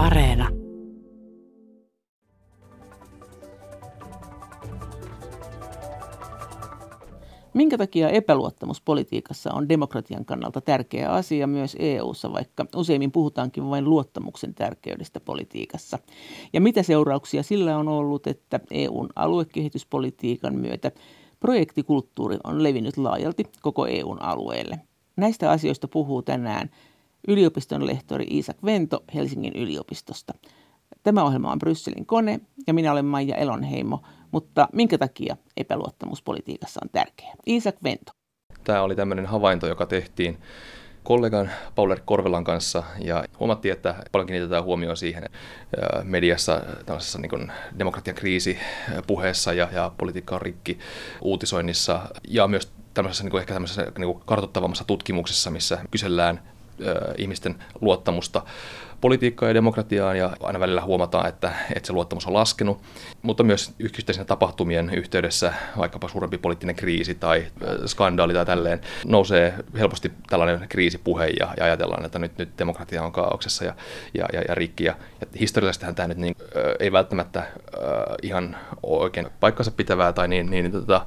Areena. Minkä takia epäluottamus politiikassa on demokratian kannalta tärkeä asia myös EU:ssa, vaikka useimmin puhutaankin vain luottamuksen tärkeydestä politiikassa? Ja mitä seurauksia sillä on ollut, että EUn aluekehityspolitiikan myötä projektikulttuuri on levinnyt laajalti koko EUn alueelle? Näistä asioista puhuu tänään yliopiston lehtori Iisak Vento Helsingin yliopistosta. Tämä ohjelma on Brysselin kone ja minä olen Maija Elonheimo, mutta minkä takia epäluottamuspolitiikassa on tärkeää? Iisak Vento. Tämä oli tämmöinen havainto, joka tehtiin kollegan Pauler Korvelan kanssa ja huomattiin, että paljon kiinnitetään huomioon siihen mediassa tällaisessa niin kuin demokratian kriisi puheessa ja, ja politiikka on rikki uutisoinnissa ja myös tämmöisessä niin kuin ehkä tämmöisessä niin kuin kartoittavammassa tutkimuksessa, missä kysellään ihmisten luottamusta politiikkaan ja demokratiaan ja aina välillä huomataan, että, että se luottamus on laskenut, mutta myös yksittäisen tapahtumien yhteydessä, vaikkapa suurempi poliittinen kriisi tai skandaali tai tälleen, nousee helposti tällainen kriisipuhe ja, ja ajatellaan, että nyt, nyt demokratia on kaauksessa ja, ja, ja, ja rikki. Ja, ja historiallisestihan tämä nyt niin, äh, ei välttämättä äh, ihan oikein paikkansa pitävää tai niin, niin tota,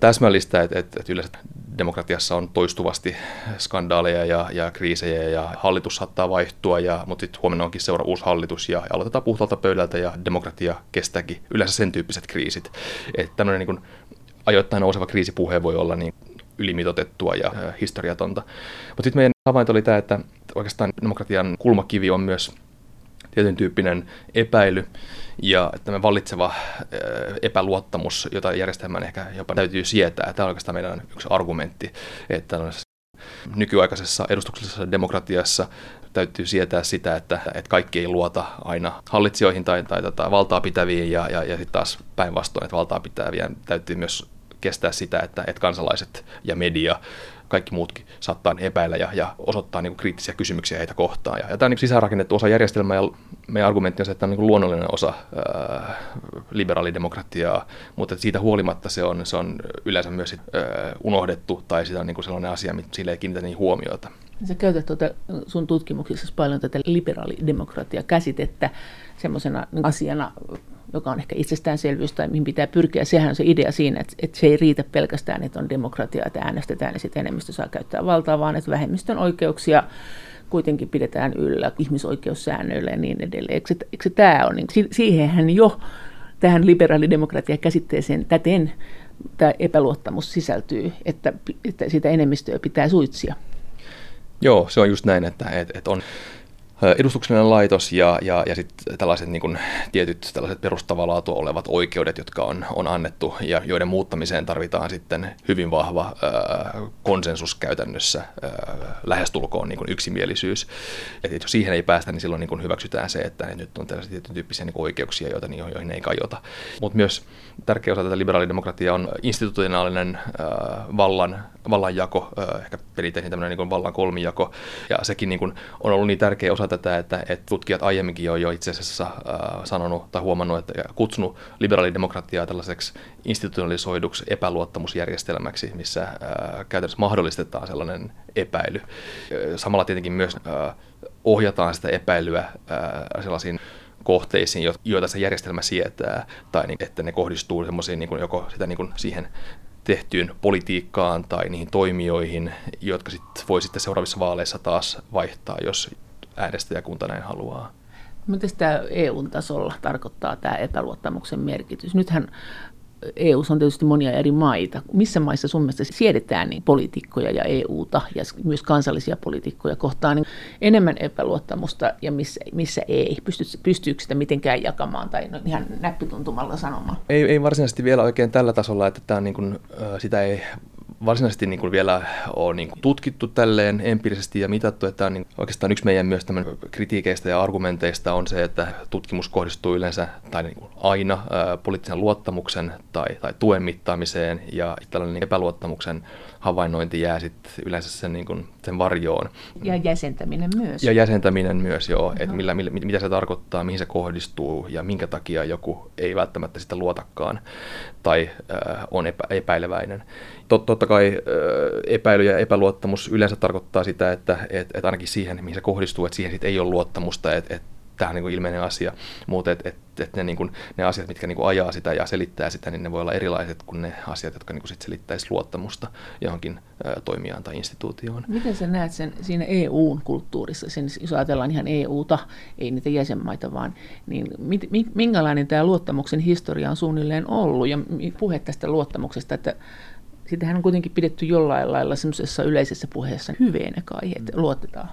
täsmällistä, että, että, että yleensä demokratiassa on toistuvasti skandaaleja ja, ja kriisejä ja hallitus saattaa vaihtua, ja, mutta sitten huomenna onkin seura uusi hallitus ja, ja aloitetaan puhtaalta pöydältä ja demokratia kestääkin yleensä sen tyyppiset kriisit. Että tämmöinen niin kuin ajoittain nouseva kriisipuhe voi olla niin ylimitotettua ja historiatonta. Mutta sitten meidän havainto oli tämä, että oikeastaan demokratian kulmakivi on myös tietyn tyyppinen epäily ja tämä vallitseva epäluottamus, jota järjestelmän ehkä jopa täytyy sietää. Tämä on oikeastaan meidän yksi argumentti, että nykyaikaisessa edustuksellisessa demokratiassa täytyy sietää sitä, että, että kaikki ei luota aina hallitsijoihin tai, tai tota, valtaa pitäviin ja, ja, ja sitten taas päinvastoin, että valtaa pitäviä täytyy myös kestää sitä, että, että kansalaiset ja media kaikki muutkin saattaa epäillä ja, ja osoittaa niin kuin kriittisiä kysymyksiä heitä kohtaan. Ja, ja tämä on niin sisäänrakennettu osa järjestelmää ja meidän argumentti on se, että tämä on niin luonnollinen osa ää, liberaalidemokratiaa, mutta siitä huolimatta se on, se on yleensä myös ää, unohdettu tai sitä on niin kuin sellainen asia, mitä sille ei kiinnitä niin huomiota. Sä käytät tuota sun tutkimuksissa paljon tätä liberaalidemokratia-käsitettä semmoisena asiana, joka on ehkä itsestäänselvyys tai mihin pitää pyrkiä. Sehän on se idea siinä, että, että se ei riitä pelkästään, että on demokratia, että äänestetään ja sitten enemmistö saa käyttää valtaa, vaan että vähemmistön oikeuksia kuitenkin pidetään yllä ihmisoikeussäännöillä ja niin edelleen. Eikö se, eikö se tämä on? Niin, siihenhän jo tähän liberaalidemokratia-käsitteeseen täten tämä epäluottamus sisältyy, että, että sitä enemmistöä pitää suitsia. Joo, se on just näin, että, että on edustuksellinen laitos ja, ja, ja sitten tällaiset niin kuin, tietyt tällaiset perustavaa laatua olevat oikeudet, jotka on, on annettu ja joiden muuttamiseen tarvitaan sitten hyvin vahva ää, konsensus käytännössä, ää, lähestulkoon niin kuin yksimielisyys. Et jos siihen ei päästä, niin silloin niin kuin hyväksytään se, että nyt on tällaisia tietyn tyyppisiä niin oikeuksia, joita, niin, joihin ei kajota. Mutta myös tärkeä osa tätä liberaalidemokratiaa on institutionaalinen ää, vallan, vallanjako, ää, ehkä perinteinen tämmöinen niin vallan kolmijako, ja sekin niin kuin on ollut niin tärkeä osa tätä, että, että tutkijat aiemminkin on jo itse asiassa äh, sanonut tai huomannut, että kutsunut liberaalidemokratiaa tällaiseksi institutionalisoiduksi epäluottamusjärjestelmäksi, missä äh, käytännössä mahdollistetaan sellainen epäily. Samalla tietenkin myös äh, ohjataan sitä epäilyä äh, sellaisiin kohteisiin, joita se järjestelmä sietää, tai niin, että ne kohdistuu semmoisiin niin joko sitä niin kuin siihen tehtyyn politiikkaan tai niihin toimijoihin, jotka sit voi sitten seuraavissa vaaleissa taas vaihtaa, jos äänestäjäkunta näin haluaa. Miten tämä EU-tasolla tarkoittaa tämä epäluottamuksen merkitys? Nythän EU on tietysti monia eri maita. Missä maissa sun mielestä siedetään niin poliitikkoja ja EUta ja myös kansallisia poliitikkoja kohtaan niin enemmän epäluottamusta ja missä, missä ei? Pystyy, pystyykö sitä mitenkään jakamaan tai no ihan näppituntumalla sanomaan? Ei, ei varsinaisesti vielä oikein tällä tasolla, että tämä niin kuin, sitä ei varsinaisesti niin kuin vielä ole niin kuin tutkittu tälleen empiirisesti ja mitattu, että on niin oikeastaan yksi meidän myös tämän kritiikeistä ja argumenteista on se, että tutkimus kohdistuu yleensä tai niin kuin aina ää, poliittisen luottamuksen tai, tai tuen mittaamiseen ja tällainen epäluottamuksen havainnointi jää sitten yleensä sen, niin kuin, sen varjoon. Ja jäsentäminen myös. Ja jäsentäminen myös, joo. No. Että millä, millä, mitä se tarkoittaa, mihin se kohdistuu ja minkä takia joku ei välttämättä sitä luotakaan tai äh, on epä, epäileväinen. Tot, totta kai epäily ja epäluottamus yleensä tarkoittaa sitä, että et, et ainakin siihen, mihin se kohdistuu, että siihen sit ei ole luottamusta, että et tämä on niin kuin ilmeinen asia, mutta et, et, et ne, niin kuin, ne asiat, mitkä niin kuin ajaa sitä ja selittää sitä, niin ne voi olla erilaiset kuin ne asiat, jotka niin kuin luottamusta johonkin toimijaan tai instituutioon. Miten sä näet sen siinä EU-kulttuurissa, sen, jos ajatellaan ihan EUta, ei niitä jäsenmaita vaan, niin mit, minkälainen tämä luottamuksen historia on suunnilleen ollut? Ja puhe tästä luottamuksesta, että sitähän on kuitenkin pidetty jollain lailla semmoisessa yleisessä puheessa hyveenä kai, että luotetaan.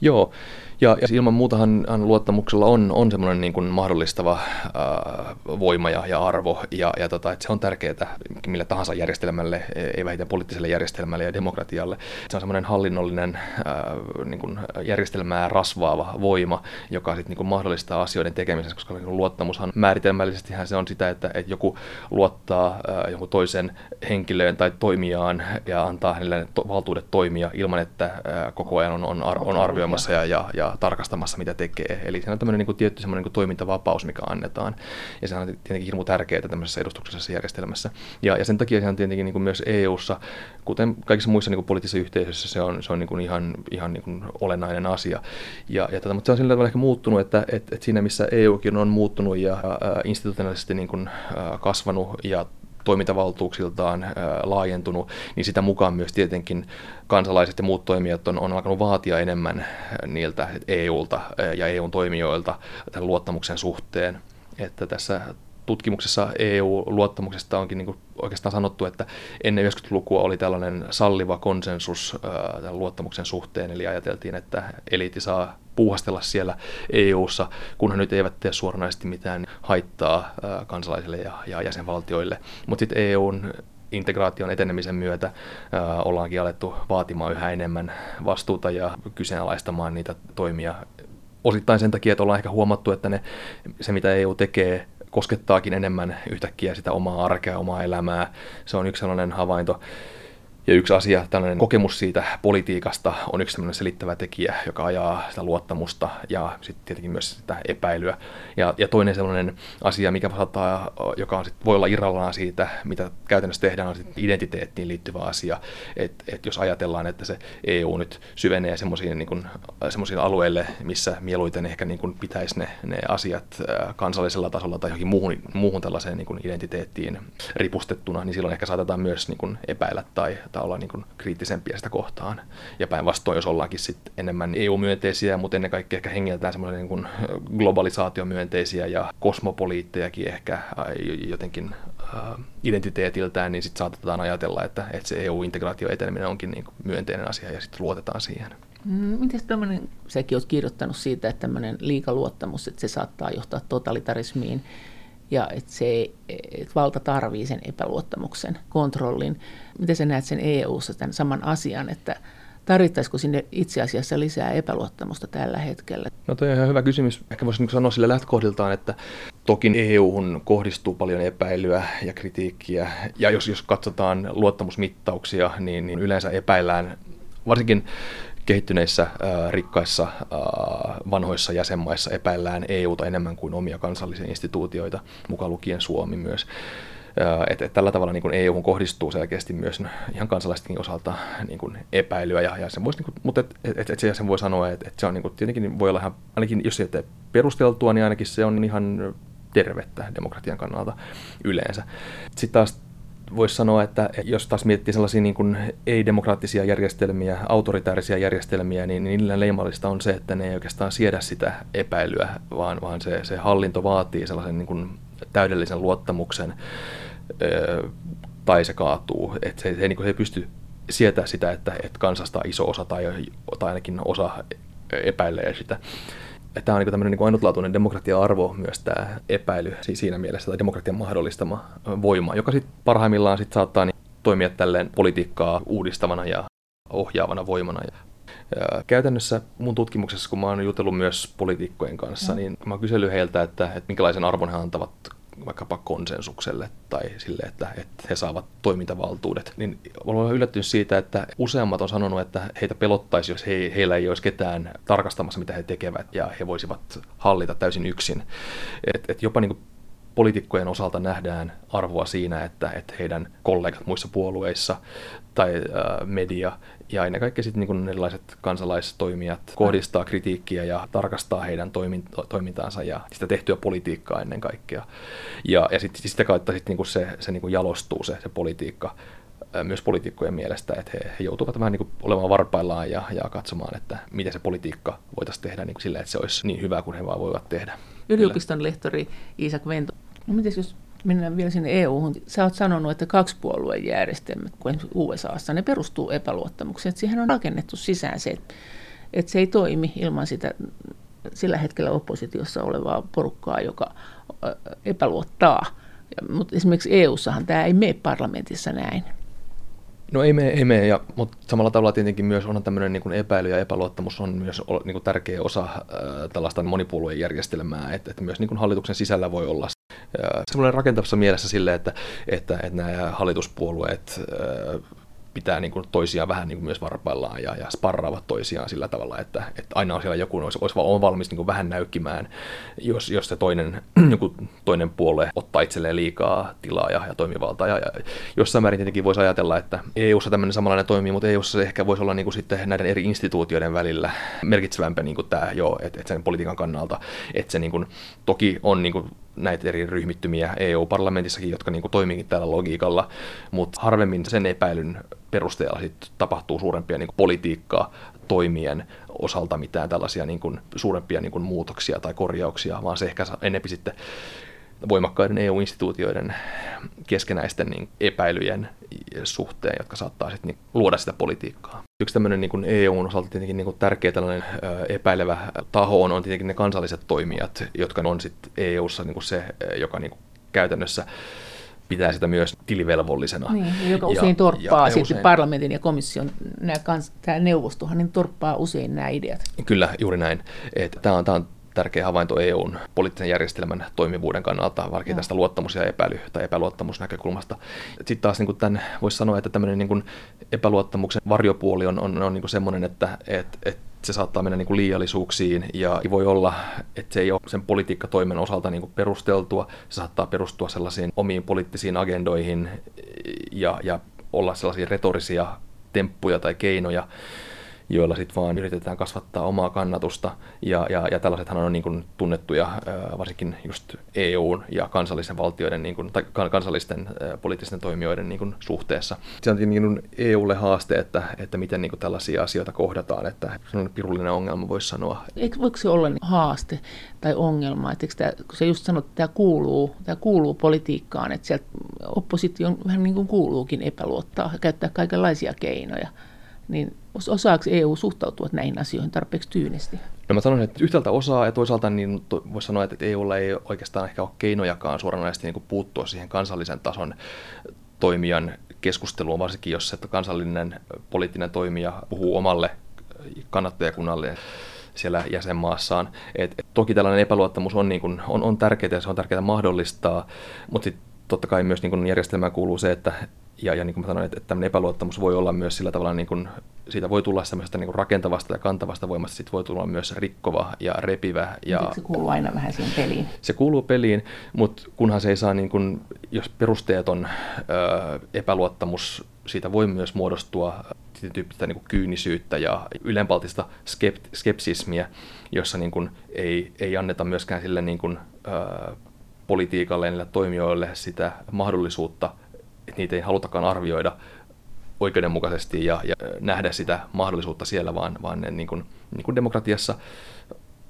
Joo, ja, ja ilman muutahan luottamuksella on, on semmoinen niin kuin mahdollistava ää, voima ja, ja arvo, ja, ja tota, että se on tärkeää millä tahansa järjestelmälle, ei vähiten poliittiselle järjestelmälle ja demokratialle. Se on semmoinen hallinnollinen ää, niin kuin järjestelmää rasvaava voima, joka sit, niin kuin mahdollistaa asioiden tekemisen, koska niin kuin luottamushan määritelmällisesti se on sitä, että, että joku luottaa ää, jonkun toisen henkilöön tai toimijaan ja antaa hänelle to, valtuudet toimia ilman, että ää, koko ajan on, on, ar, on arvioimassa ja, ja, ja tarkastamassa, mitä tekee. Eli se on tämmöinen niin kuin tietty semmoinen niin kuin toimintavapaus, mikä annetaan. Ja se on tietenkin hirmu tärkeää tämmöisessä edustuksellisessa järjestelmässä. Ja, ja sen takia se on tietenkin niin kuin myös EU-ssa, kuten kaikissa muissa niin kuin poliittisissa yhteisöissä, se on, se on niin kuin ihan, ihan niin kuin olennainen asia. Ja, ja tätä, mutta se on sillä tavalla ehkä muuttunut, että, että, että siinä missä EUkin on muuttunut ja ää, institutionaalisesti niin kuin, kasvanut ja toimintavaltuuksiltaan laajentunut, niin sitä mukaan myös tietenkin kansalaiset ja muut toimijat on, on alkanut vaatia enemmän niiltä EUlta ja EUn toimijoilta tämän luottamuksen suhteen. Että tässä tutkimuksessa EU-luottamuksesta onkin niin oikeastaan sanottu, että ennen 90-lukua oli tällainen salliva konsensus tämän luottamuksen suhteen, eli ajateltiin, että eliitti saa puuhastella siellä EU-ssa, kunhan nyt eivät tee suoranaisesti mitään haittaa kansalaisille ja, ja jäsenvaltioille. Mutta sitten EUn integraation etenemisen myötä ää, ollaankin alettu vaatimaan yhä enemmän vastuuta ja kyseenalaistamaan niitä toimia osittain sen takia, että ollaan ehkä huomattu, että ne, se mitä EU tekee koskettaakin enemmän yhtäkkiä sitä omaa arkea, omaa elämää. Se on yksi sellainen havainto. Ja yksi asia, tällainen kokemus siitä politiikasta on yksi sellainen selittävä tekijä, joka ajaa sitä luottamusta ja sitten tietenkin myös sitä epäilyä. Ja, ja toinen sellainen asia, mikä saattaa, joka on sit, voi olla irrallaan siitä, mitä käytännössä tehdään, on sit identiteettiin liittyvä asia. Että et jos ajatellaan, että se EU nyt syvenee semmoisiin niin alueille, missä mieluiten ehkä niin kuin pitäisi ne, ne asiat kansallisella tasolla tai johonkin muuhun, muuhun tällaiseen niin kuin identiteettiin ripustettuna, niin silloin ehkä saatetaan myös niin kuin epäillä tai saattaa olla niin kuin kriittisempiä sitä kohtaan. Ja päinvastoin, jos ollaankin sit enemmän EU-myönteisiä, mutta ennen kaikkea ehkä hengeltään semmoisia niin kuin globalisaatiomyönteisiä ja kosmopoliittejakin ehkä jotenkin identiteetiltään, niin sitten saatetaan ajatella, että, että se EU-integraatio eteneminen onkin niin kuin myönteinen asia ja sitten luotetaan siihen. Mm, miten tämmöinen, säkin olet kirjoittanut siitä, että tämmöinen liikaluottamus, että se saattaa johtaa totalitarismiin ja että se että valta tarvii sen epäluottamuksen kontrollin. Miten sä näet sen EU-ssa tämän saman asian, että tarvittaisiko sinne itse asiassa lisää epäluottamusta tällä hetkellä? No toi on ihan hyvä kysymys. Ehkä voisin sanoa sille lähtökohdiltaan, että toki EU-hun kohdistuu paljon epäilyä ja kritiikkiä. Ja jos, jos katsotaan luottamusmittauksia, niin, niin yleensä epäillään varsinkin kehittyneissä, rikkaissa, vanhoissa jäsenmaissa epäillään EUta enemmän kuin omia kansallisia instituutioita, mukaan lukien Suomi myös. Et, et tällä tavalla niin EU kohdistuu selkeästi myös ihan kansalaistenkin osalta niin kuin epäilyä, ja, ja sen voisi, niin kuin, mutta et, et, et se sen voi sanoa, että et se on niin kuin, tietenkin voi olla ihan, ainakin jos ei perusteltua, niin ainakin se on ihan tervettä demokratian kannalta yleensä. Sitten taas voisi sanoa, että jos taas miettii sellaisia niin kuin ei-demokraattisia järjestelmiä, autoritaarisia järjestelmiä, niin niillä leimallista on se, että ne ei oikeastaan siedä sitä epäilyä, vaan, vaan se, se hallinto vaatii sellaisen niin kuin täydellisen luottamuksen tai se kaatuu. Että se, se, niin kuin, se ei pysty sietää sitä, että, että kansasta iso osa tai, tai ainakin osa epäilee sitä tämä on niin tämmöinen niin ainutlaatuinen demokratia-arvo myös tämä epäily siinä mielessä, tai demokratian mahdollistama voima, joka sitten parhaimmillaan sit saattaa niin toimia tälleen politiikkaa uudistavana ja ohjaavana voimana. Ja käytännössä mun tutkimuksessa, kun mä oon jutellut myös poliitikkojen kanssa, mm. niin mä oon kysellyt heiltä, että, että minkälaisen arvon he antavat vaikkapa konsensukselle tai sille, että, että he saavat toimintavaltuudet, niin olen yllättynyt siitä, että useammat on sanonut, että heitä pelottaisi, jos he, heillä ei olisi ketään tarkastamassa, mitä he tekevät, ja he voisivat hallita täysin yksin. Et, et jopa niin kuin poliitikkojen osalta nähdään arvoa siinä, että, että heidän kollegat muissa puolueissa tai media ja ennen kaikkea sitten niin erilaiset kansalaistoimijat kohdistaa kritiikkiä ja tarkastaa heidän toimintaansa ja sitä tehtyä politiikkaa ennen kaikkea. Ja, ja sit, sitä kautta sit niin se, se niin jalostuu se, se politiikka myös poliitikkojen mielestä, että he, he joutuvat vähän niin olemaan varpaillaan ja, ja katsomaan, että miten se politiikka voitaisiin tehdä niin sillä, että se olisi niin hyvä kuin he vaan voivat tehdä. Yliopiston lehtori Iisak Vento. No miten jos mennään vielä sinne EU-hun. Sä oot sanonut, että kaksi puolueen järjestelmät, kuin esimerkiksi USAssa, ne perustuu epäluottamukseen. Että siihen on rakennettu sisään se, että, että se ei toimi ilman sitä sillä hetkellä oppositiossa olevaa porukkaa, joka epäluottaa. Mutta esimerkiksi EU-sahan tämä ei mene parlamentissa näin. No ei mene, ei mene ja, mutta samalla tavalla tietenkin myös on tämmöinen niin epäily ja epäluottamus on myös niin kuin tärkeä osa äh, tällaista monipuolueen järjestelmää, että, että myös niin kuin hallituksen sisällä voi olla semmoinen rakentavassa mielessä sille, että, että, että nämä hallituspuolueet pitää niin kuin toisiaan vähän niin kuin myös varpaillaan ja, ja sparraavat toisiaan sillä tavalla, että, että aina on siellä joku, olisi, olisi on valmis niin kuin vähän näykkimään, jos, jos se toinen, joku toinen puolue ottaa itselleen liikaa tilaa ja, ja toimivaltaa. Ja, ja jossain määrin tietenkin voisi ajatella, että EU-ssa tämmöinen samanlainen toimii, mutta EU-ssa se ehkä voisi olla niin kuin sitten näiden eri instituutioiden välillä merkitsevämpää niin kuin tämä jo, että, että sen politiikan kannalta, että se niin kuin, toki on niin kuin näitä eri ryhmittymiä EU-parlamentissakin, jotka niin toimiikin tällä logiikalla, mutta harvemmin sen epäilyn perusteella sit tapahtuu suurempia niin politiikkaa toimien osalta mitään tällaisia niin kuin, suurempia niin kuin, muutoksia tai korjauksia, vaan se ehkä enempi sitten voimakkaiden EU-instituutioiden keskenäisten niin epäilyjen suhteen, jotka saattaa sitten niin luoda sitä politiikkaa. Yksi tämmöinen niin EUn osalta tietenkin niin tärkeä tällainen epäilevä taho on, on tietenkin ne kansalliset toimijat, jotka on sitten EUssa niin se, joka niin käytännössä pitää sitä myös tilivelvollisena. Niin, joka usein ja, torppaa ja, sitten usein, parlamentin ja komission, nämä kans, tämä neuvostohan niin torppaa usein nämä ideat. Kyllä, juuri näin. Tämä on, tämä on tärkeä havainto EUn poliittisen järjestelmän toimivuuden kannalta, vaikka tästä luottamus- ja epäily- tai epäluottamusnäkökulmasta. Sitten taas niin tämän, voisi sanoa, että tämmöinen niin epäluottamuksen varjopuoli on, on, on niin semmoinen, että et, et se saattaa mennä niin kuin liiallisuuksiin ja voi olla, että se ei ole sen politiikkatoimen osalta niin kuin perusteltua. Se saattaa perustua sellaisiin omiin poliittisiin agendoihin ja, ja olla sellaisia retorisia temppuja tai keinoja, joilla sitten vaan yritetään kasvattaa omaa kannatusta. Ja, ja, ja tällaisethan on niin kuin tunnettuja varsinkin just EUn ja kansallisen valtioiden, niin kuin, tai kansallisten poliittisten toimijoiden niin kuin suhteessa. Se on niin EUlle haaste, että, että miten niin kuin tällaisia asioita kohdataan, että se on pirullinen ongelma, voisi sanoa. Eikö voiko se olla haaste tai ongelma, että tämä, kun sä just sanot, että tämä kuuluu, tämä kuuluu politiikkaan, että sieltä opposition vähän niin kuin kuuluukin epäluottaa ja käyttää kaikenlaisia keinoja niin osaako EU suhtautua näihin asioihin tarpeeksi tyynesti? No mä sanoisin, että yhtäältä osaa ja toisaalta niin voisi sanoa, että EUlla ei oikeastaan ehkä ole keinojakaan suoranaisesti niin puuttua siihen kansallisen tason toimijan keskusteluun, varsinkin jos että kansallinen poliittinen toimija puhuu omalle kannattajakunnalle siellä jäsenmaassaan. Et, et, toki tällainen epäluottamus on, niin kun, on, on tärkeää ja se on tärkeää mahdollistaa, mutta sitten totta kai myös niin kun järjestelmään kuuluu se, että ja, ja niin kuin mä sanoin, että, että tämmöinen epäluottamus voi olla myös sillä tavalla, niin kuin, siitä voi tulla semmoista niin kuin rakentavasta ja kantavasta voimasta, sitten voi tulla myös rikkova ja repivä. Ja, se kuuluu aina vähän siihen peliin? Se kuuluu peliin, mutta kunhan se ei saa, niin kuin, jos perusteeton ö, epäluottamus, siitä voi myös muodostua tyyppistä niin kuin kyynisyyttä ja ylenpaltista skept, skepsismiä, jossa niin kuin ei, ei anneta myöskään sille niin kuin, ö, politiikalle ja toimijoille sitä mahdollisuutta – että niitä ei halutakaan arvioida oikeudenmukaisesti ja, ja nähdä sitä mahdollisuutta siellä, vaan, vaan ne, niin kuin, niin kuin demokratiassa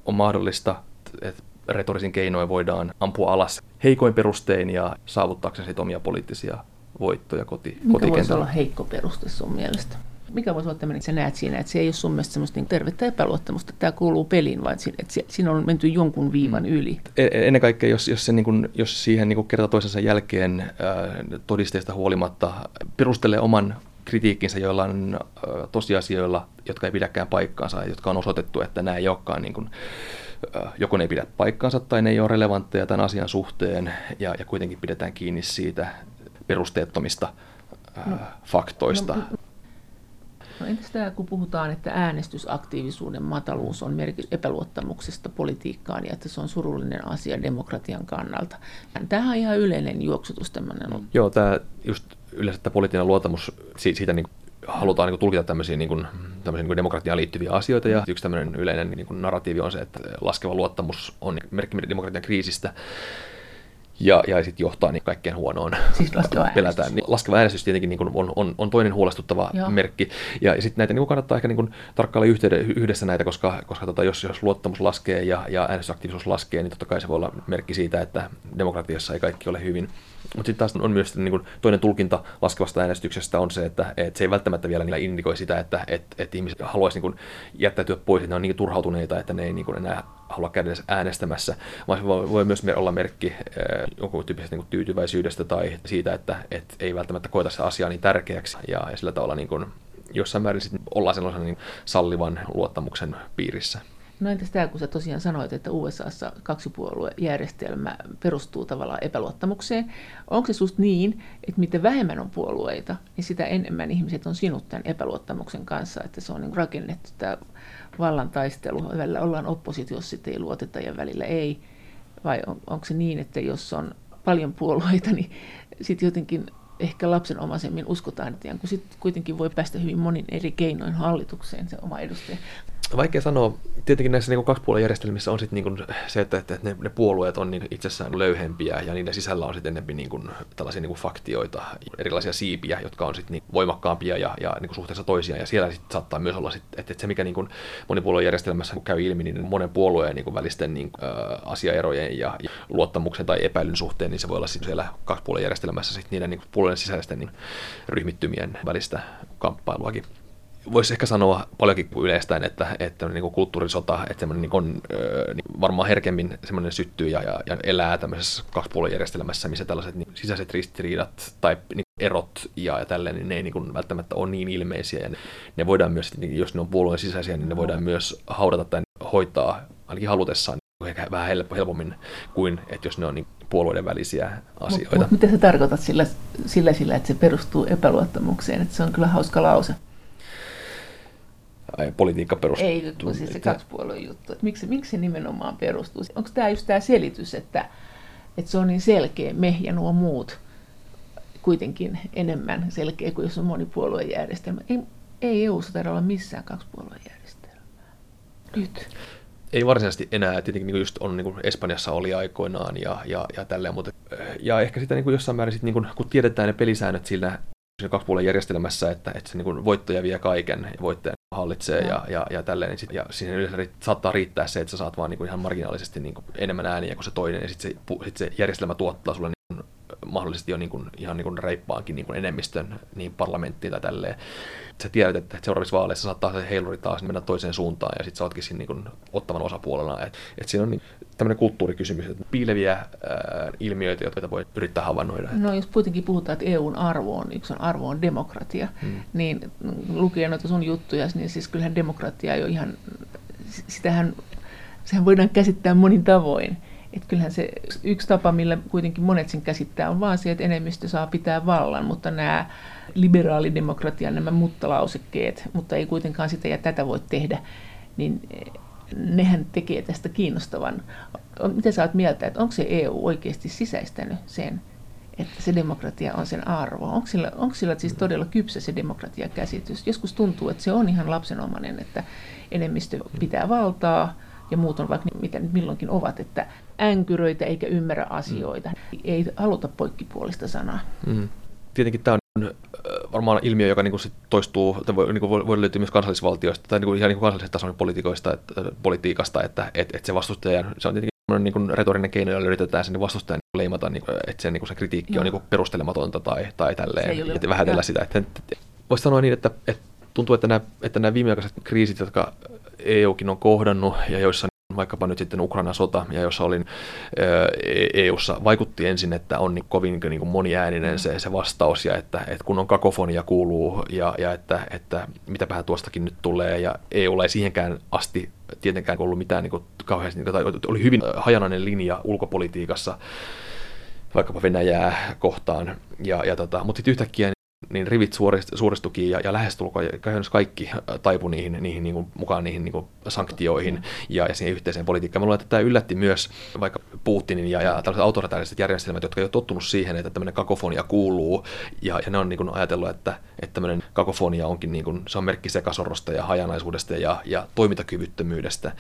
on mahdollista, että retorisin keinoin voidaan ampua alas heikoin perustein ja saavuttaakseen omia poliittisia voittoja koti, Mikä voisi olla heikko peruste sun mielestä? Mikä voisi olla tämmöinen, että sä näet siinä, että se ei ole sun mielestä semmoista niin tervettä epäluottamusta, että tämä kuuluu peliin, vaan että siinä on menty jonkun viivan mm. yli? E, e, ennen kaikkea, jos, jos, se niin kuin, jos siihen niin kuin kerta toisensa jälkeen äh, todisteista huolimatta perustelee oman kritiikkinsä joillain äh, tosiasioilla, jotka ei pidäkään paikkaansa, jotka on osoitettu, että nämä ei olekaan niin kuin, äh, joko ne ei pidä paikkaansa tai ne ei ole relevantteja tämän asian suhteen ja, ja kuitenkin pidetään kiinni siitä perusteettomista no, faktoista. No, No entäs tämä, kun puhutaan, että äänestysaktiivisuuden mataluus on merkitys epäluottamuksesta politiikkaan ja että se on surullinen asia demokratian kannalta. Tämähän on ihan yleinen juoksutus tämmöinen. Mm. Joo, tämä just yleensä tämä poliittinen luottamus, siitä niin halutaan niin tulkita tämmöisiä, niin kuin, tämmöisiä niin kuin demokratiaan liittyviä asioita. Ja yksi tämmöinen yleinen niin kuin narratiivi on se, että laskeva luottamus on merkki demokratian kriisistä ja, ja sitten johtaa niin kaikkeen huonoon. Siis laskeva Pelätään. Niin laskeva äänestys tietenkin niin on, on, on, toinen huolestuttava Joo. merkki. Ja sitten näitä niin kannattaa ehkä niin tarkkailla yhdessä näitä, koska, koska tota, jos, jos luottamus laskee ja, ja äänestysaktiivisuus laskee, niin totta kai se voi olla merkki siitä, että demokratiassa ei kaikki ole hyvin. Mutta sitten taas on myös niin kuin, toinen tulkinta laskevasta äänestyksestä on se, että, että se ei välttämättä vielä niillä indikoi sitä, että, että, että ihmiset haluaisivat niin jättäytyä pois, että ne on niin turhautuneita, että ne ei niin enää halua käydä äänestämässä, vaan se voi, myös olla merkki jonkun tyyppisestä niin tyytyväisyydestä tai siitä, että, että ei välttämättä koeta se asia niin tärkeäksi ja, ja sillä tavalla niin kuin, jossain määrin sit ollaan sellaisen niin sallivan luottamuksen piirissä. No entäs tämä, kun sä tosiaan sanoit, että USAssa kaksipuoluejärjestelmä perustuu tavallaan epäluottamukseen. Onko se susta niin, että mitä vähemmän on puolueita, niin sitä enemmän ihmiset on sinut tämän epäluottamuksen kanssa, että se on niin rakennettu tämä vallan taistelu. Välillä ollaan oppositiossa, sitten ei luoteta ja välillä ei. Vai on, onko se niin, että jos on paljon puolueita, niin sitten jotenkin ehkä lapsenomaisemmin uskotaan, että kun sit kuitenkin voi päästä hyvin monin eri keinoin hallitukseen se oma edustaja. Vaikea sanoa. Tietenkin näissä niin kaksipuolen järjestelmissä on sit niin se, että, että ne, ne puolueet on niin itsessään löyhempiä ja niiden sisällä on sitten enemmän niin kuin, tällaisia niin kuin faktioita, erilaisia siipiä, jotka on sitten niin voimakkaampia ja, ja niin kuin suhteessa toisiaan. Ja siellä sitten saattaa myös olla, sit, että, että se mikä niin kuin monipuolueen järjestelmässä käy ilmi, niin monen puolueen niin kuin välisten niin, ä, asiaerojen ja, ja, luottamuksen tai epäilyn suhteen, niin se voi olla sitten siellä kaksipuolen järjestelmässä sitten niiden niin puolueiden sisäisten niin, ryhmittymien välistä kamppailuakin voisi ehkä sanoa paljonkin yleistäen, että, että niin kuin kulttuurisota, että semmoinen niin on, niin varmaan herkemmin semmoinen syttyy ja, ja, ja elää tämmöisessä kaksipuoluejärjestelmässä, missä tällaiset niin sisäiset ristiriidat tai niin erot ja, ja tälleen, niin ne ei niin kuin välttämättä ole niin ilmeisiä. Ja ne, ne voidaan myös, niin jos ne on puolueen sisäisiä, niin ne voidaan myös haudata tai hoitaa ainakin halutessaan niin ehkä vähän helpommin kuin, että jos ne on niin puolueiden välisiä asioita. Mutta mitä sä tarkoitat sillä, sillä, sillä, että se perustuu epäluottamukseen? Että se on kyllä hauska lause politiikka perustuu. Ei, kun siis se kaksipuolueen juttu. Että miksi, miksi se nimenomaan perustuu? Onko tämä just tämä selitys, että, että se on niin selkeä, me ja nuo muut, kuitenkin enemmän selkeä kuin jos on monipuoluejärjestelmä. Ei, ei EU-ssa taida olla missään kaksipuoluejärjestelmää. Nyt ei varsinaisesti enää, tietenkin niin just on niin kuin Espanjassa oli aikoinaan ja, ja, ja tälleen, mutta ja ehkä sitä niin kuin jossain määrin, sit, niin kuin, kun tiedetään ne pelisäännöt sillä siinä kaksipuolen järjestelmässä, että, että se niin kuin voittaja vie kaiken ja voittaja hallitsee ja, ja, ja tälleen, niin sit, ja siinä yleensä saattaa riittää se, että sä saat vaan niin kuin ihan marginaalisesti niin kuin enemmän ääniä kuin se toinen, ja sitten se, sit se järjestelmä tuottaa sulle niin kuin, mahdollisesti jo niin kuin, ihan niin kuin reippaankin niin kuin enemmistön niin parlamenttiin tai tälleen. Sä tiedät, että seuraavissa vaaleissa saattaa se heiluri taas mennä toiseen suuntaan, ja sitten sä ootkin siinä niin kuin, ottavan osapuolena. Et, et siinä on niin, tämmöinen kulttuurikysymys, että piileviä ää, ilmiöitä, joita voi yrittää havainnoida. No jos kuitenkin puhutaan, että EUn arvo on, yksi on arvo on demokratia, hmm. niin lukien noita sun juttuja, niin siis kyllähän demokratia ei ole ihan, sitähän, sehän voidaan käsittää monin tavoin. Että kyllähän se yksi tapa, millä kuitenkin monet sen käsittää, on vaan se, että enemmistö saa pitää vallan, mutta nämä liberaalidemokratian nämä muttalausekkeet, mutta ei kuitenkaan sitä ja tätä voi tehdä, niin nehän tekee tästä kiinnostavan. Mitä sä oot mieltä, että onko se EU oikeasti sisäistänyt sen, että se demokratia on sen arvo? Onko sillä, onko sillä siis todella kypsä se demokratiakäsitys? Joskus tuntuu, että se on ihan lapsenomainen, että enemmistö pitää valtaa ja muut on vaikka mitä nyt milloinkin ovat, että änkyröitä eikä ymmärrä asioita. Mm. Ei haluta poikkipuolista sanaa. Mm. Tietenkin tämä on varmaan ilmiö, joka niin sit toistuu, tai voi, niin kuin voi löytyä myös kansallisvaltioista tai niin kuin ihan niin kuin kansallisen tason politiikoista, että, politiikasta, että et, et se vastustaja, se on tietenkin niin kuin retorinen keino, jolla yritetään sen vastustajan leimata, niin kuin, että se, niin kuin se kritiikki no. on niin kuin perustelematonta tai, tai tälleen, ja vähätellä sitä. Että, että, voisi sanoa niin, että, että tuntuu, että nämä, että nämä viimeaikaiset kriisit, jotka EUkin on kohdannut ja joissa vaikkapa nyt sitten Ukrainan sota, ja jossa olin EU-ssa, vaikutti ensin, että on niin kovin niin kuin moniääninen se, se vastaus, ja että, että kun on kakofonia kuuluu, ja, ja että, että mitäpähän tuostakin nyt tulee, ja EUlla ei siihenkään asti tietenkään ollut mitään niin kuin, kauheasti, niin kuin, oli hyvin hajanainen linja ulkopolitiikassa, vaikkapa Venäjää kohtaan, ja, ja tota, mutta sitten yhtäkkiä niin rivit suoristukin ja, ja lähestulkoon käytännössä kaikki taipu niihin, niihin niin kuin, mukaan niihin niin kuin sanktioihin ja, ja siihen yhteiseen politiikkaan. Mä luulen, että tämä yllätti myös vaikka Putinin ja, ja tällaiset autoritaariset järjestelmät, jotka ei ole tottunut siihen, että tämmöinen kakofonia kuuluu ja, ja ne on niin kuin ajatellut, että, että tämmöinen kakofonia onkin niin kuin, se on merkki sekasorrosta ja hajanaisuudesta ja, ja toimintakyvyttömyydestä.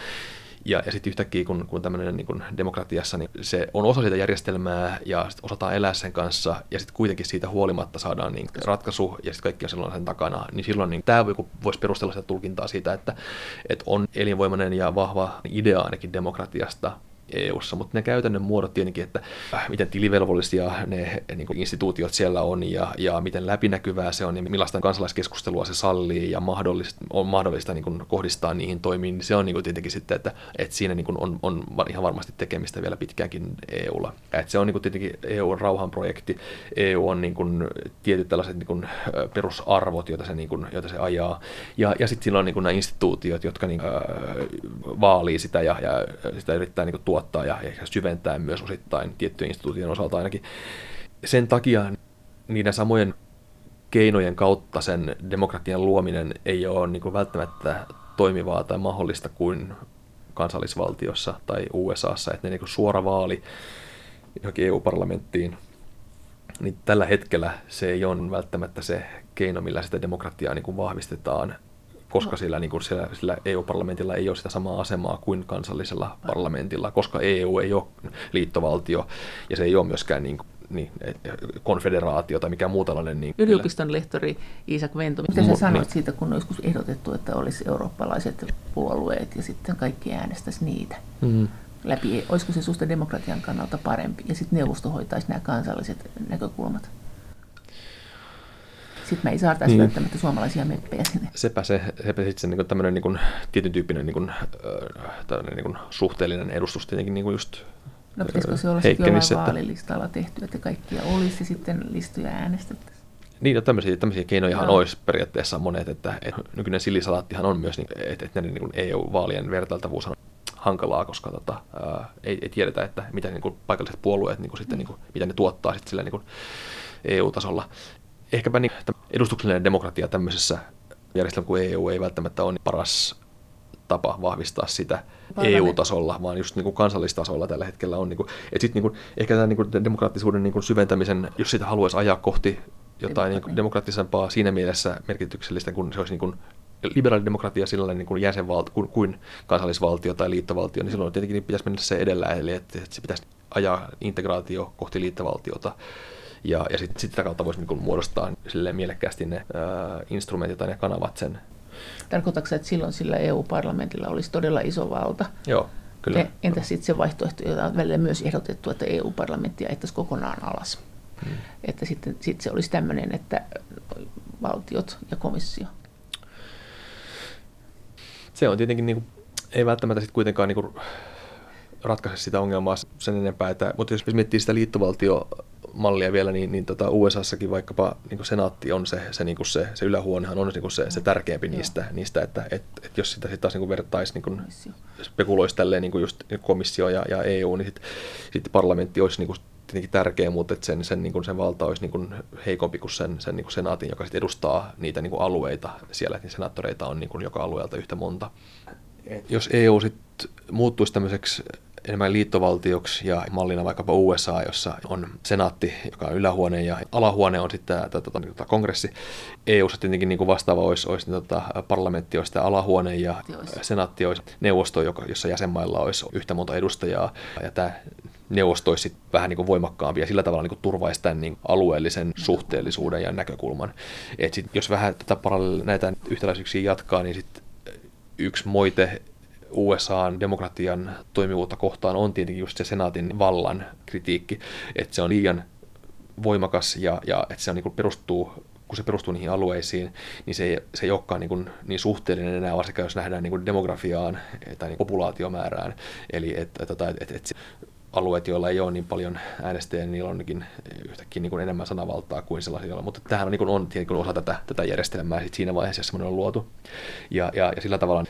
Ja, ja sitten yhtäkkiä, kun, kun tämmöinen niin kun demokratiassa, niin se on osa siitä järjestelmää ja sit osataan elää sen kanssa. Ja sitten kuitenkin siitä huolimatta saadaan niin ratkaisu ja sitten kaikki on silloin sen takana, niin silloin niin tämä voisi perustella sitä tulkintaa siitä, että, että on elinvoimainen ja vahva idea ainakin demokratiasta, EU-ssa, mutta ne käytännön muodot tietenkin, että äh, miten tilivelvollisia ne niin kuin instituutiot siellä on ja, ja miten läpinäkyvää se on ja millaista kansalaiskeskustelua se sallii ja mahdollista, on mahdollista niin kuin kohdistaa niihin toimiin, niin se on niin kuin tietenkin sitten, että, että siinä niin kuin on, on ihan varmasti tekemistä vielä pitkäänkin EUlla. Että se on niin kuin tietenkin EUn rauhanprojekti, EU on niin kuin tietyt tällaiset niin kuin perusarvot, joita se, niin kuin, joita se ajaa, ja, ja sitten sillä on niin kuin nämä instituutiot, jotka niin, äh, vaalii sitä ja, ja sitä yrittää niin kuin tuottaa ja ehkä syventää myös osittain tiettyjen instituutien osalta ainakin. Sen takia niiden samojen keinojen kautta sen demokratian luominen ei ole niin kuin välttämättä toimivaa tai mahdollista kuin kansallisvaltiossa tai USAssa, että ne niin kuin suora vaali johonkin EU-parlamenttiin, niin tällä hetkellä se ei ole välttämättä se keino, millä sitä demokratiaa niin kuin vahvistetaan koska no. sillä, niin kuin sillä, sillä EU-parlamentilla ei ole sitä samaa asemaa kuin kansallisella parlamentilla, koska EU ei ole liittovaltio ja se ei ole myöskään niin kuin, niin, konfederaatio tai mikä muu tällainen. Niin, Yliopiston lehtori Iisak Vento, mitä sä sanoit niin. siitä, kun on joskus ehdotettu, että olisi eurooppalaiset puolueet ja sitten kaikki äänestäisi niitä? Mm-hmm läpi, olisiko se susta demokratian kannalta parempi, ja sitten neuvosto hoitaisi nämä kansalliset näkökulmat? Sitten me ei saataisi niin. välttämättä suomalaisia meppejä sinne. Sepä se, sepä sitten se niin tämmöinen niin tietyn tyyppinen niin kuin, niin kuin suhteellinen edustus tietenkin niin kuin just No pitäisikö se olla sitten jollain että... vaalilistalla tehty, että kaikkia olisi sitten listoja äänestettäisiin? Niin, no tämmöisiä, tämmöisiä keinojahan no. olisi periaatteessa monet, että, että nykyinen silisalaattihan on myös, niin, että, että näiden niin EU-vaalien vertailtavuus on hankalaa, koska tota, ää, ei, ei tiedetä, että mitä niin kuin paikalliset puolueet, niin kuin sitten, niin kuin, mitä ne tuottaa sitten sillä niin kuin EU-tasolla ehkäpä niin, edustuksellinen demokratia tämmöisessä järjestelmässä kuin EU ei välttämättä ole niin paras tapa vahvistaa sitä EU-tasolla, vaan just niin kuin kansallistasolla tällä hetkellä on. Niin kuin, et sit niin kuin, ehkä tämä niin kuin demokraattisuuden niin kuin syventämisen, jos sitä haluaisi ajaa kohti jotain niin kuin demokraattisempaa siinä mielessä merkityksellistä, kun se olisi niin kuin liberaalidemokratia sillä niin kuin jäsenvaltio kuin, kuin kansallisvaltio tai liittovaltio, niin silloin tietenkin pitäisi mennä se edellä, eli että, että se pitäisi ajaa integraatio kohti liittovaltiota ja, ja sitten sit sitä kautta voisi niin muodostaa mielekkäästi ne ää, instrumentit tai ne kanavat sen. Tarkoitatko että silloin sillä EU-parlamentilla olisi todella iso valta? Joo, kyllä. Ja entä sitten se vaihtoehto, jota on välillä myös ehdotettu, että EU-parlamenttia ettäisi kokonaan alas? Hmm. Että sitten sit se olisi tämmöinen, että valtiot ja komissio. Se on tietenkin, niin kuin, ei välttämättä sitten kuitenkaan niin kuin, ratkaise sitä ongelmaa sen enempää, että, mutta jos miettii sitä liittovaltio mallia vielä, niin, niin tota USAssakin vaikkapa niin kuin senaatti on se, se, niin kuin se, se ylähuonehan on niin kuin se, se tärkeämpi niistä, niistä että et, et jos sitä sitten taas niin vertaisi, niin kuin spekuloisi tälleen niin kuin just komissio ja, ja EU, niin sitten sit parlamentti olisi niin kuin tietenkin tärkeä, mutta että sen, sen, niin kuin sen valta olisi niin kuin heikompi kuin sen, sen niin kuin senaatin, joka sitten edustaa niitä niin kuin alueita siellä, että senaattoreita on niin kuin joka alueelta yhtä monta. Et jos EU sitten muuttuisi tämmöiseksi enemmän liittovaltioksi ja mallina vaikkapa USA, jossa on senaatti, joka on ylähuone ja alahuone on sitten tämä tota, tota, kongressi. EU-ssa tietenkin niin kuin vastaava olisi, olisi niin, tota, parlamentti olisi alahuone ja senaatti olisi neuvosto, joka, jossa jäsenmailla olisi yhtä monta edustajaa ja tämä neuvosto olisi vähän niin kuin voimakkaampi ja sillä tavalla niin kuin turvaisi tämän niin alueellisen suhteellisuuden ja näkökulman. Et sit, jos vähän tätä näitä yhtäläisyyksiä jatkaa, niin sit yksi moite USAn demokratian toimivuutta kohtaan on tietenkin just se senaatin vallan kritiikki, että se on liian voimakas ja, ja että se on, niin perustuu kun se perustuu niihin alueisiin, niin se ei, se ei olekaan niin, kuin, niin suhteellinen enää, varsinkaan jos nähdään niin kuin demografiaan tai niin populaatiomäärään. Eli että et, et, et, et alueet, joilla ei ole niin paljon äänestäjiä, niin niillä onkin yhtäkkiä niin kuin enemmän sanavaltaa kuin sellaisilla. Mutta tämähän on, niin kuin on tietenkin osa tätä, tätä järjestelmää sit siinä vaiheessa, jos on luotu. Ja, ja, ja sillä tavalla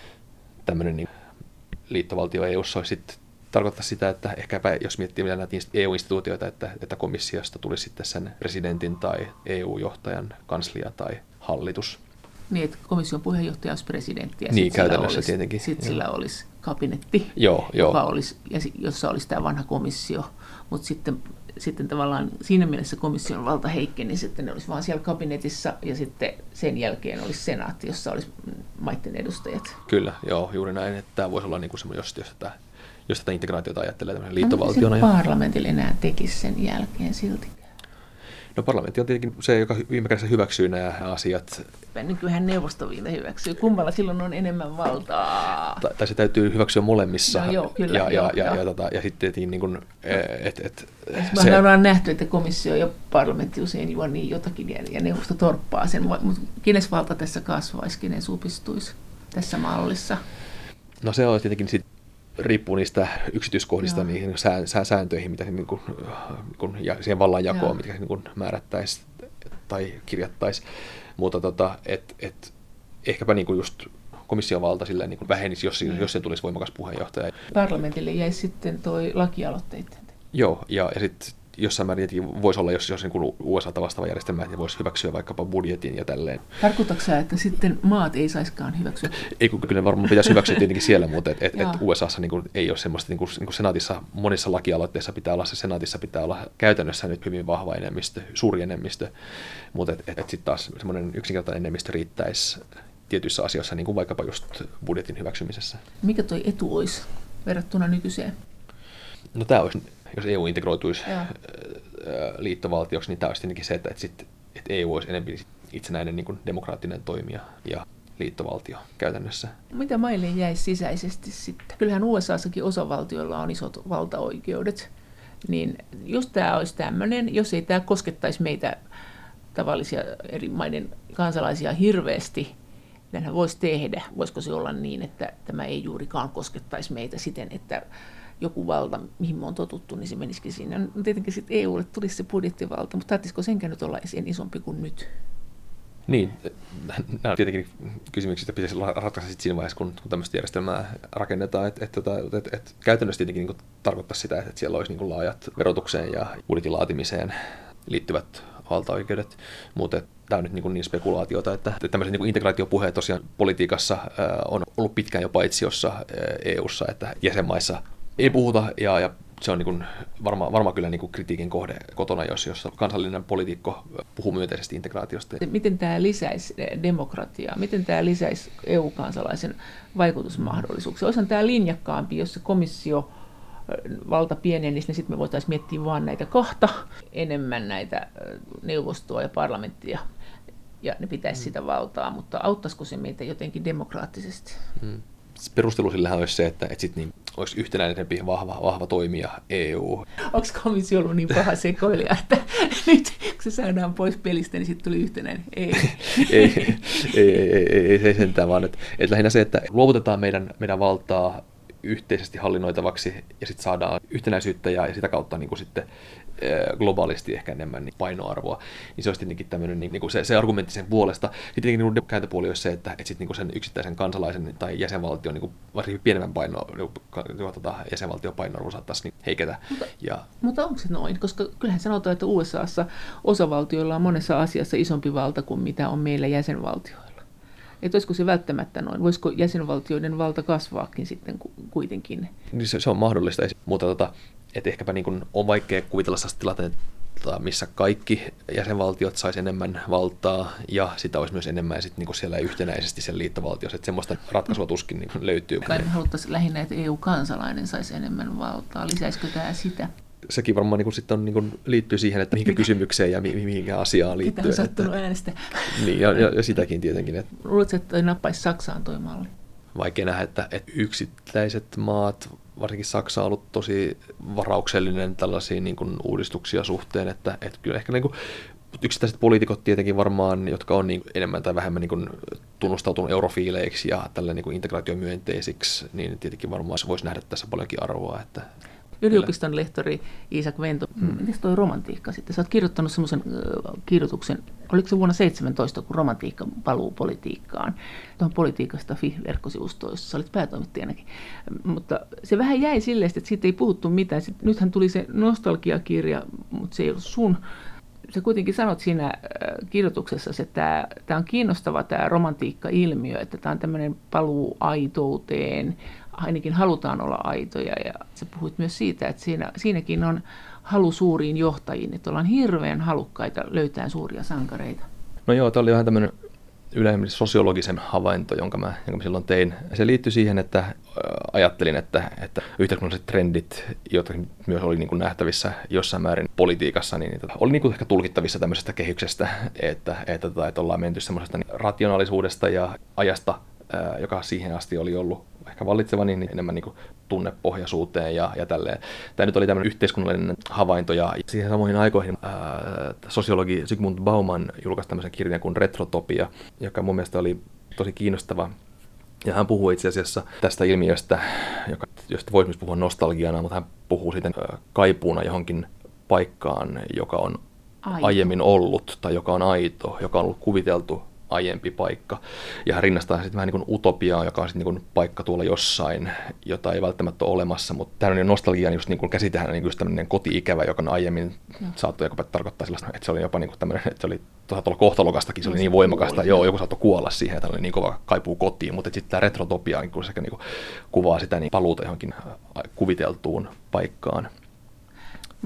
tämmöinen niin liittovaltio EU olisi sitten tarkoittaa sitä, että ehkäpä jos miettii vielä näitä EU-instituutioita, että, että komissiosta tulisi sitten sen presidentin tai EU-johtajan kanslia tai hallitus. Niin, että komission puheenjohtaja olisi presidentti ja niin, sitten sillä, olisi, tietenkin. sit sillä olisi kabinetti, joo, joo. Joka olisi, jossa olisi tämä vanha komissio, mutta sitten sitten tavallaan siinä mielessä komission valta heikkeni, niin sitten ne olisi vaan siellä kabinetissa ja sitten sen jälkeen olisi senaatti, jossa olisi maiden edustajat. Kyllä, joo, juuri näin. Että tämä voisi olla niin kuin jos, jos, tätä, jos tätä integraatiota ajattelee liittovaltiona. No, parlamentille enää tekisi sen jälkeen silti? No parlamentti on tietenkin se, joka viime kädessä hyväksyy nämä asiat. Nykyään neuvosto viime hyväksyy. Kummalla silloin on enemmän valtaa? Tai, tai se täytyy hyväksyä molemmissa. No, joo, kyllä, ja, joo, ja, joo. ja, tota, ja sitten niin kuin, et, et, se... ollaan nähty, että komissio ja parlamentti usein juo niin jotakin ja, ja neuvosto torppaa sen. Mutta kenen valta tässä kasvaisi, kenen supistuisi tässä mallissa? No se on tietenkin sit riippuu niistä yksityiskohdista Joo. niihin sääntöihin, mitä niin kuin, niin kuin, ja siihen vallanjakoon, mitä niin määrättäisiin tai kirjattaisiin. Mutta tota, et, et, ehkäpä niin kuin just komission valta silleen niin kuin vähenisi, jos, mm. jos se tulisi voimakas puheenjohtaja. Parlamentille jäisi sitten toi lakialoitteiden. Joo, ja, ja sitten jossain määrin tietenkin voisi olla, jos, jos niin USA vastaava järjestelmä, että voisi hyväksyä vaikkapa budjetin ja tälleen. Tarkoitatko sä, että sitten maat ei saiskaan hyväksyä? Ei, kun kyllä varmaan pitäisi hyväksyä tietenkin siellä, mutta et, et, et USAssa niin kuin, ei ole semmoista, niin kuin, niin kuin senaatissa, monissa lakialoitteissa pitää olla, se senaatissa pitää olla käytännössä nyt hyvin vahva enemmistö, suuri enemmistö, mutta et, et, et sitten taas semmoinen yksinkertainen enemmistö riittäisi tietyissä asioissa, niin kuin vaikkapa just budjetin hyväksymisessä. Mikä toi etu olisi verrattuna nykyiseen? No tämä olisi jos EU integroituisi ja. liittovaltioksi, niin tämä olisi tietenkin se, että, että, sit, että EU olisi enemmän itsenäinen niin kuin demokraattinen toimija ja liittovaltio käytännössä. Mitä maille jäisi sisäisesti sitten? Kyllähän USAssakin osavaltioilla on isot valtaoikeudet. Niin jos tämä olisi tämmöinen, jos ei tämä koskettaisi meitä tavallisia eri maiden kansalaisia hirveästi, niin voisi tehdä. Voisiko se olla niin, että tämä ei juurikaan koskettaisi meitä siten, että joku valta, mihin me on totuttu, niin se menisikin siinä. No, tietenkin sitten EUlle tulisi se budjettivalta, mutta tarvitsisiko senkään nyt olla esiin isompi kuin nyt? Niin, nämä on tietenkin kysymyksiä, pitäisi ratkaista sitten siinä vaiheessa, kun, kun tämmöistä järjestelmää rakennetaan. Et, et, tota, et, et, et, käytännössä tietenkin niin tarkoittaa sitä, että siellä olisi niin laajat verotukseen ja budjetin laatimiseen liittyvät valtaoikeudet, mutta tämä on nyt niin, niin spekulaatiota, että tämmöiset niin integraatiopuheet tosiaan politiikassa on ollut pitkään jo paitsiossa EU-ssa, että jäsenmaissa ei puhuta ja, ja se on niin varmaan varma kyllä niin kritiikin kohde kotona, jos, jos kansallinen poliitikko puhuu myönteisesti integraatiosta. Miten tämä lisäisi demokratiaa? Miten tämä lisäisi EU-kansalaisen vaikutusmahdollisuuksia? Olisihan tämä linjakkaampi, jos se komissio valta pienenisi, niin sitten me voitaisiin miettiä vain näitä kahta, enemmän näitä neuvostoa ja parlamenttia, ja ne pitäisi mm. sitä valtaa, mutta auttaisiko se meitä jotenkin demokraattisesti? Mm perustelu sillähän olisi se, että, että sit niin, olisi yhtenäisempi vahva, vahva toimija EU. Onko komissio ollut niin paha sekoilija, että nyt kun se saadaan pois pelistä, niin sitten tuli yhtenäinen? Ei. ei, ei, ei, ei, ei, ei sentään, vaan että, että lähinnä se, että luovutetaan meidän, meidän valtaa yhteisesti hallinnoitavaksi ja sitten saadaan yhtenäisyyttä ja, ja sitä kautta niin kuin sitten globaalisti ehkä enemmän niin painoarvoa, niin se olisi tietenkin tämmöinen niin, niin se, se argumentti sen puolesta. Sitten tietenkin niin kääntöpuoli olisi se, että, että sit, niin sen yksittäisen kansalaisen tai jäsenvaltion niin varsinkin pienemmän paino, niin, tuota, jäsenvaltion painoarvo saattaisi niin heiketä. Mutta, ja, mutta onko se noin? Koska kyllähän sanotaan, että USAssa osavaltioilla on monessa asiassa isompi valta kuin mitä on meillä jäsenvaltioilla. Että olisiko se välttämättä noin? Voisiko jäsenvaltioiden valta kasvaakin sitten kuitenkin? Niin se, se on mahdollista, mutta tota, että ehkäpä niin kuin on vaikea kuvitella sellaista tilannetta, missä kaikki jäsenvaltiot saisi enemmän valtaa ja sitä olisi myös enemmän sit niin kuin siellä yhtenäisesti sen liittovaltiossa. Että semmoista ratkaisua tuskin niin löytyy. Kai me haluttaisiin lähinnä, että EU-kansalainen saisi enemmän valtaa. Lisäisikö tämä sitä? Sekin varmaan niin kuin, sitten on, niin kuin, liittyy siihen, että mihinkä kysymykseen ja mihinkä asiaan liittyy. Mitä on sattunut että, äänestä. Niin, ja, ja, ja sitäkin tietenkin. Että, Luuletko, että nappaisi Saksaan toi malli? Vaikea nähdä, että, että yksittäiset maat varsinkin Saksa on ollut tosi varauksellinen tällaisiin niin kuin uudistuksia suhteen, että, että kyllä ehkä niin kuin, yksittäiset poliitikot tietenkin varmaan, jotka on niin enemmän tai vähemmän niin tunnustautunut eurofiileiksi ja tällä niin integraatiomyönteisiksi, niin tietenkin varmaan voisi nähdä tässä paljonkin arvoa. Että... yliopiston lehtori Iisak Vento. Mm. Miten toi romantiikka sitten? Sä oot kirjoittanut semmoisen kirjoituksen, oliko se vuonna 17, kun romantiikka paluu politiikkaan. Tuohon politiikasta FI-verkkosivustoissa, sä olit päätoimittajanakin. Mutta se vähän jäi silleen, että siitä ei puhuttu mitään. Sitten, nythän tuli se nostalgiakirja, mutta se ei ollut sun sä kuitenkin sanot siinä kirjoituksessa, että tämä on kiinnostava tämä romantiikka-ilmiö, että tämä on tämmöinen paluu aitouteen, ainakin halutaan olla aitoja. Ja sä puhuit myös siitä, että siinä, siinäkin on halu suuriin johtajiin, että ollaan hirveän halukkaita löytää suuria sankareita. No joo, tämä oli vähän tämmöinen yleisemmin sosiologisen havainto, jonka mä, jonka mä silloin tein. Se liittyi siihen, että ajattelin, että, että yhteiskunnalliset trendit, joita myös oli niin kuin nähtävissä jossain määrin politiikassa, niin niitä oli niin kuin ehkä tulkittavissa tämmöisestä kehyksestä, että, että, että, että ollaan menty semmoisesta rationaalisuudesta ja ajasta, joka siihen asti oli ollut ehkä vallitseva, niin enemmän niin tunnepohjaisuuteen ja, ja tälleen. Tämä nyt oli tämmöinen yhteiskunnallinen havainto ja siihen samoihin aikoihin ää, sosiologi Sigmund Bauman julkaisi tämmöisen kirjan kuin Retrotopia, joka mun mielestä oli tosi kiinnostava ja hän puhuu itse asiassa tästä ilmiöstä, joka, josta voisi myös puhua nostalgiana, mutta hän puhuu sitten kaipuuna johonkin paikkaan, joka on aito. aiemmin ollut tai joka on aito, joka on ollut kuviteltu aiempi paikka. Ja hän rinnastaa sitten vähän niin kuin utopiaa, joka on sitten niin kuin paikka tuolla jossain, jota ei välttämättä ole olemassa. Mutta tämmöinen nostalgia just niin kuin käsitehän niin just tämmöinen koti-ikävä, joka on aiemmin no. saattoi jopa tarkoittaa sellaista, että se oli jopa niin kuin tämmöinen, että se oli tuossa olla kohtalokastakin, se oli niin voimakasta, joo, joku saattoi kuolla siihen, että oli niin kova kaipuu kotiin, mutta sitten tämä retrotopia niin sekä niin kuin kuvaa sitä niin paluuta johonkin kuviteltuun paikkaan.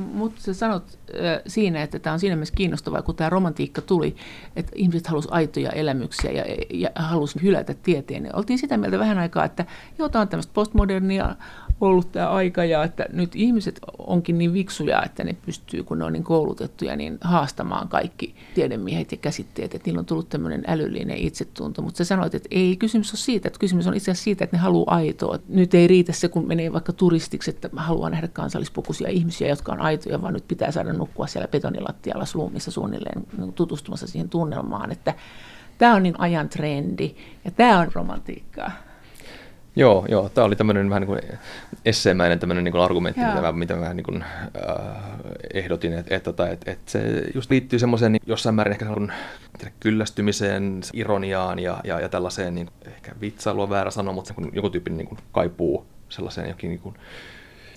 Mutta sä sanot äh, siinä, että tämä on siinä mielessä kiinnostavaa, kun tämä romantiikka tuli, että ihmiset halusivat aitoja elämyksiä ja, ja halusivat hylätä tieteen. Ja oltiin sitä mieltä vähän aikaa, että joo, tämä on tämmöistä postmodernia ollut tämä aika ja että nyt ihmiset onkin niin viksuja, että ne pystyy, kun ne on niin koulutettuja, niin haastamaan kaikki tiedemiehet ja käsitteet, että niillä on tullut tämmöinen älyllinen itsetunto. Mutta sä sanoit, että ei kysymys ole siitä, että kysymys on itse asiassa siitä, että ne haluaa aitoa. Nyt ei riitä se, kun menee vaikka turistiksi, että haluaa nähdä kansallispukuisia ihmisiä, jotka on aitoja, vaan nyt pitää saada nukkua siellä betonilattialla sluumissa suunnilleen niin tutustumassa siihen tunnelmaan, että tämä on niin ajan trendi ja tämä on romantiikkaa. Joo, joo. Tämä oli tämmöinen vähän niin kuin esseemäinen tämmöinen niin kuin argumentti, mitä mä, mitä mä niin kuin, äh, ehdotin, että, että, että, että, että se just liittyy semmoiseen niin jossain määrin ehkä kyllästymiseen, ironiaan ja, ja, ja tällaiseen, niin, ehkä vitsailua väärä sanoa, mutta se, joku tyyppinen niin kuin, kaipuu sellaiseen jokin niin kuin,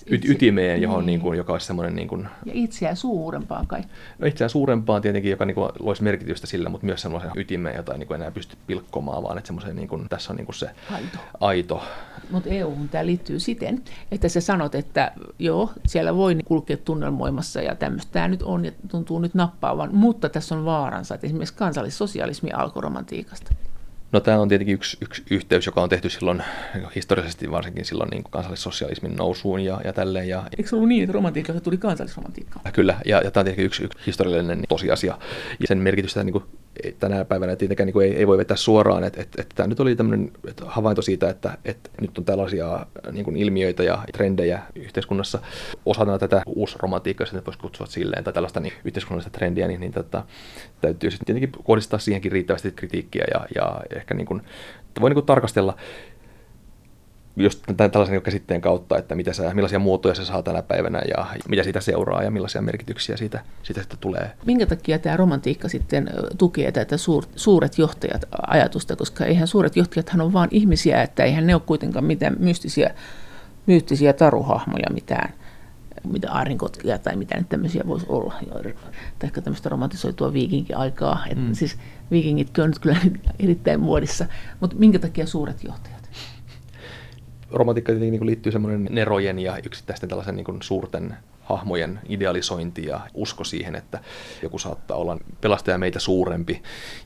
itse, ytimeen, johon, niin. Niin kuin, joka olisi semmoinen... Niin kuin, ja itseään suurempaan kai. No itseään suurempaan tietenkin, joka niin kuin, loisi merkitystä sillä, mutta myös semmoisen ytimeen, jota ei niin kuin, enää pysty pilkkomaan, vaan että semmoisen, niin kuin, tässä on niin kuin se aito. aito. Mutta EU tämä liittyy siten, että sä sanot, että joo, siellä voi kulkea tunnelmoimassa ja tämmöistä tämä nyt on ja tuntuu nyt nappaavan, mutta tässä on vaaransa, että esimerkiksi kansallissosialismi alkoi romantiikasta. No tämä on tietenkin yksi, yksi yhteys, joka on tehty silloin historiallisesti varsinkin silloin niin kannallissosialismin nousuun ja, ja tälleen. Ja, Eikö se ollut niin, että romantiikka tuli kansallisromantiikkaan? Kyllä, ja, ja tämä on tietenkin yksi, yksi historiallinen tosiasia. Ja sen merkitystä niin kuin, tänä päivänä tietenkään niin ei, ei voi vetää suoraan. Että, että, tämä nyt oli tämmöinen havainto siitä, että, että nyt on tällaisia niin kuin ilmiöitä ja trendejä yhteiskunnassa. Osana tätä uusromantiikkaa, jos voisi kutsua silleen, tai tällaista niin, yhteiskunnallista trendiä, niin, niin tota, täytyy sitten tietenkin kohdistaa siihenkin riittävästi kritiikkiä ja, ja ehkä niin kuin, voi niin kuin tarkastella just tällaisen käsitteen kautta, että mitä sä, millaisia muotoja se saa tänä päivänä ja mitä siitä seuraa ja millaisia merkityksiä siitä, siitä sitten tulee. Minkä takia tämä romantiikka sitten tukee tätä suur, suuret johtajat ajatusta, koska eihän suuret johtajathan ole vain ihmisiä, että eihän ne ole kuitenkaan mitään mystisiä, mystisiä taruhahmoja mitään mitä aarinkotkia tai mitä nyt tämmöisiä voisi olla. Tai ehkä tämmöistä romantisoitua viikinkiaikaa. Mm. siis viikingitkin on nyt kyllä erittäin muodissa. Mutta minkä takia suuret johtajat? Romantiikka niin liittyy semmoinen nerojen ja yksittäisten tällaisen niin suurten hahmojen idealisointi ja usko siihen, että joku saattaa olla pelastaja meitä suurempi.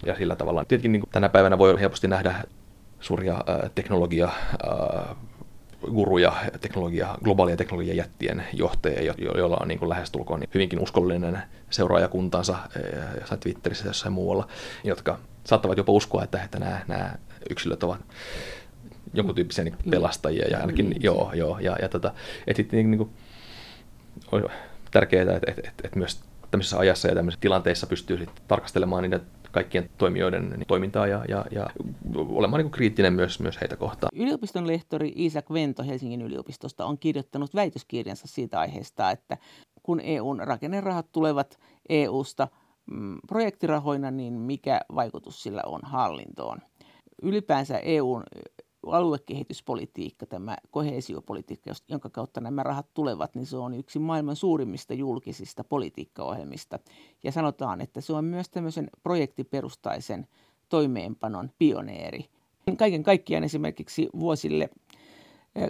Ja sillä tavalla tietenkin niin tänä päivänä voi helposti nähdä suuria äh, teknologia äh, guruja, teknologia, globaalia teknologiajättien johtajia, joilla on niin kuin lähestulkoon niin hyvinkin uskollinen seuraajakuntansa jossain Twitterissä ja jossain muualla, jotka saattavat jopa uskoa, että, että nämä, nämä yksilöt ovat jonkun tyyppisiä niin pelastajia ja ainakin niin. joo, joo, ja, ja tota, että sitten niin, niin kuin, on tärkeää, että, että, että, että myös tämmöisessä ajassa ja tämmöisissä tilanteissa pystyy sitten tarkastelemaan niitä kaikkien toimijoiden toimintaa ja, ja, ja olemaan niin kriittinen myös, myös heitä kohtaan. Yliopiston lehtori Isak Vento Helsingin yliopistosta on kirjoittanut väitöskirjansa siitä aiheesta, että kun EUn rakennerahat tulevat EUsta mm, projektirahoina, niin mikä vaikutus sillä on hallintoon. Ylipäänsä EUn aluekehityspolitiikka, tämä kohesiopolitiikka, jonka kautta nämä rahat tulevat, niin se on yksi maailman suurimmista julkisista politiikkaohjelmista. Ja sanotaan, että se on myös tämmöisen projektiperustaisen toimeenpanon pioneeri. Kaiken kaikkiaan esimerkiksi vuosille 2021-2027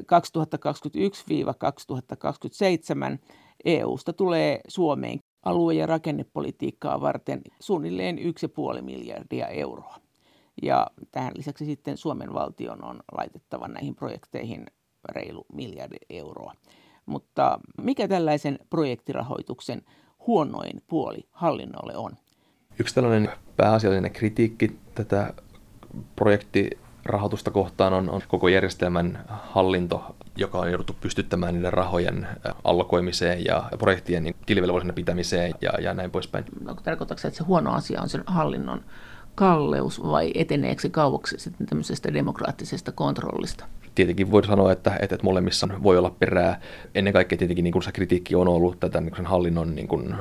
EUsta tulee Suomeen alue- ja rakennepolitiikkaa varten suunnilleen 1,5 miljardia euroa. Ja tähän lisäksi sitten Suomen valtion on laitettava näihin projekteihin reilu miljardi euroa. Mutta mikä tällaisen projektirahoituksen huonoin puoli hallinnolle on? Yksi tällainen pääasiallinen kritiikki tätä projektirahoitusta kohtaan on, on koko järjestelmän hallinto, joka on jouduttu pystyttämään niiden rahojen allokoimiseen ja projektien niin tilivelvollisena pitämiseen ja, ja näin poispäin. Onko tarkoitatko että se huono asia on sen hallinnon kalleus vai eteneekö se kauaksi sitten tämmöisestä demokraattisesta kontrollista? Tietenkin voi sanoa, että, että molemmissa voi olla perää. Ennen kaikkea tietenkin niin kuin se kritiikki on ollut tätä niin kuin hallinnon niin kuin, äh,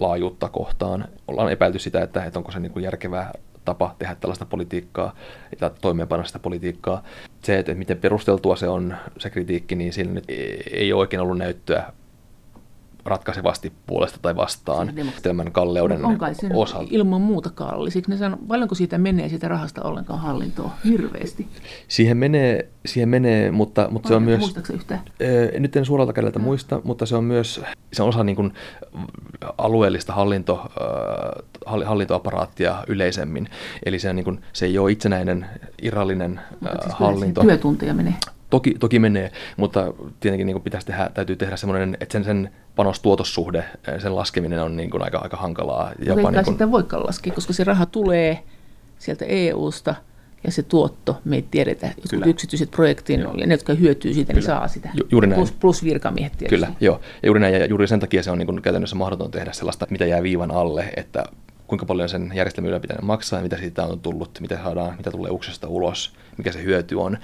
laajuutta kohtaan. Ollaan epäilty sitä, että, että onko se niin kuin järkevää tapa tehdä tällaista politiikkaa ja toimeenpanna sitä politiikkaa. Se, että miten perusteltua se on, se kritiikki, niin siinä nyt ei ole oikein ollut näyttöä ratkaisevasti puolesta tai vastaan tämän kalleuden on kai sen osalta. ilman muuta kalli. ne sanon, paljonko siitä menee siitä rahasta ollenkaan hallintoon? Hirveästi. Siihen menee, siihen menee mutta, mutta se on myös... Muistaakseni yhtään? Nyt en suoralta kädeltä no. muista, mutta se on myös se on osa niin kuin alueellista hallinto, hallintoaparaattia yleisemmin. Eli se, on niin kuin, se ei ole itsenäinen, irrallinen siis hallinto. Työtunteja menee. Toki, toki menee, mutta tietenkin niin kuin pitäisi tehdä, täytyy tehdä semmoinen, että sen, sen panostuotossuhde, sen laskeminen on niin kuin aika, aika hankalaa. Jopa niin kuin... sitä voikaan laskea, koska se raha tulee sieltä EU-sta ja se tuotto, me ei tiedetä, jotkut yksityiset projektiin, ja ne, jotka hyötyy siitä, niin Kyllä. niin saa sitä. Ju, juuri näin. Plus, plus virkamiehet tietysti. Kyllä, joo. Ja juuri näin, ja juuri sen takia se on niin kuin käytännössä mahdoton tehdä sellaista, mitä jää viivan alle, että kuinka paljon sen järjestelmän ylläpitäminen maksaa, mitä siitä on tullut, mitä saadaan, mitä tulee uksesta ulos, mikä se hyöty on.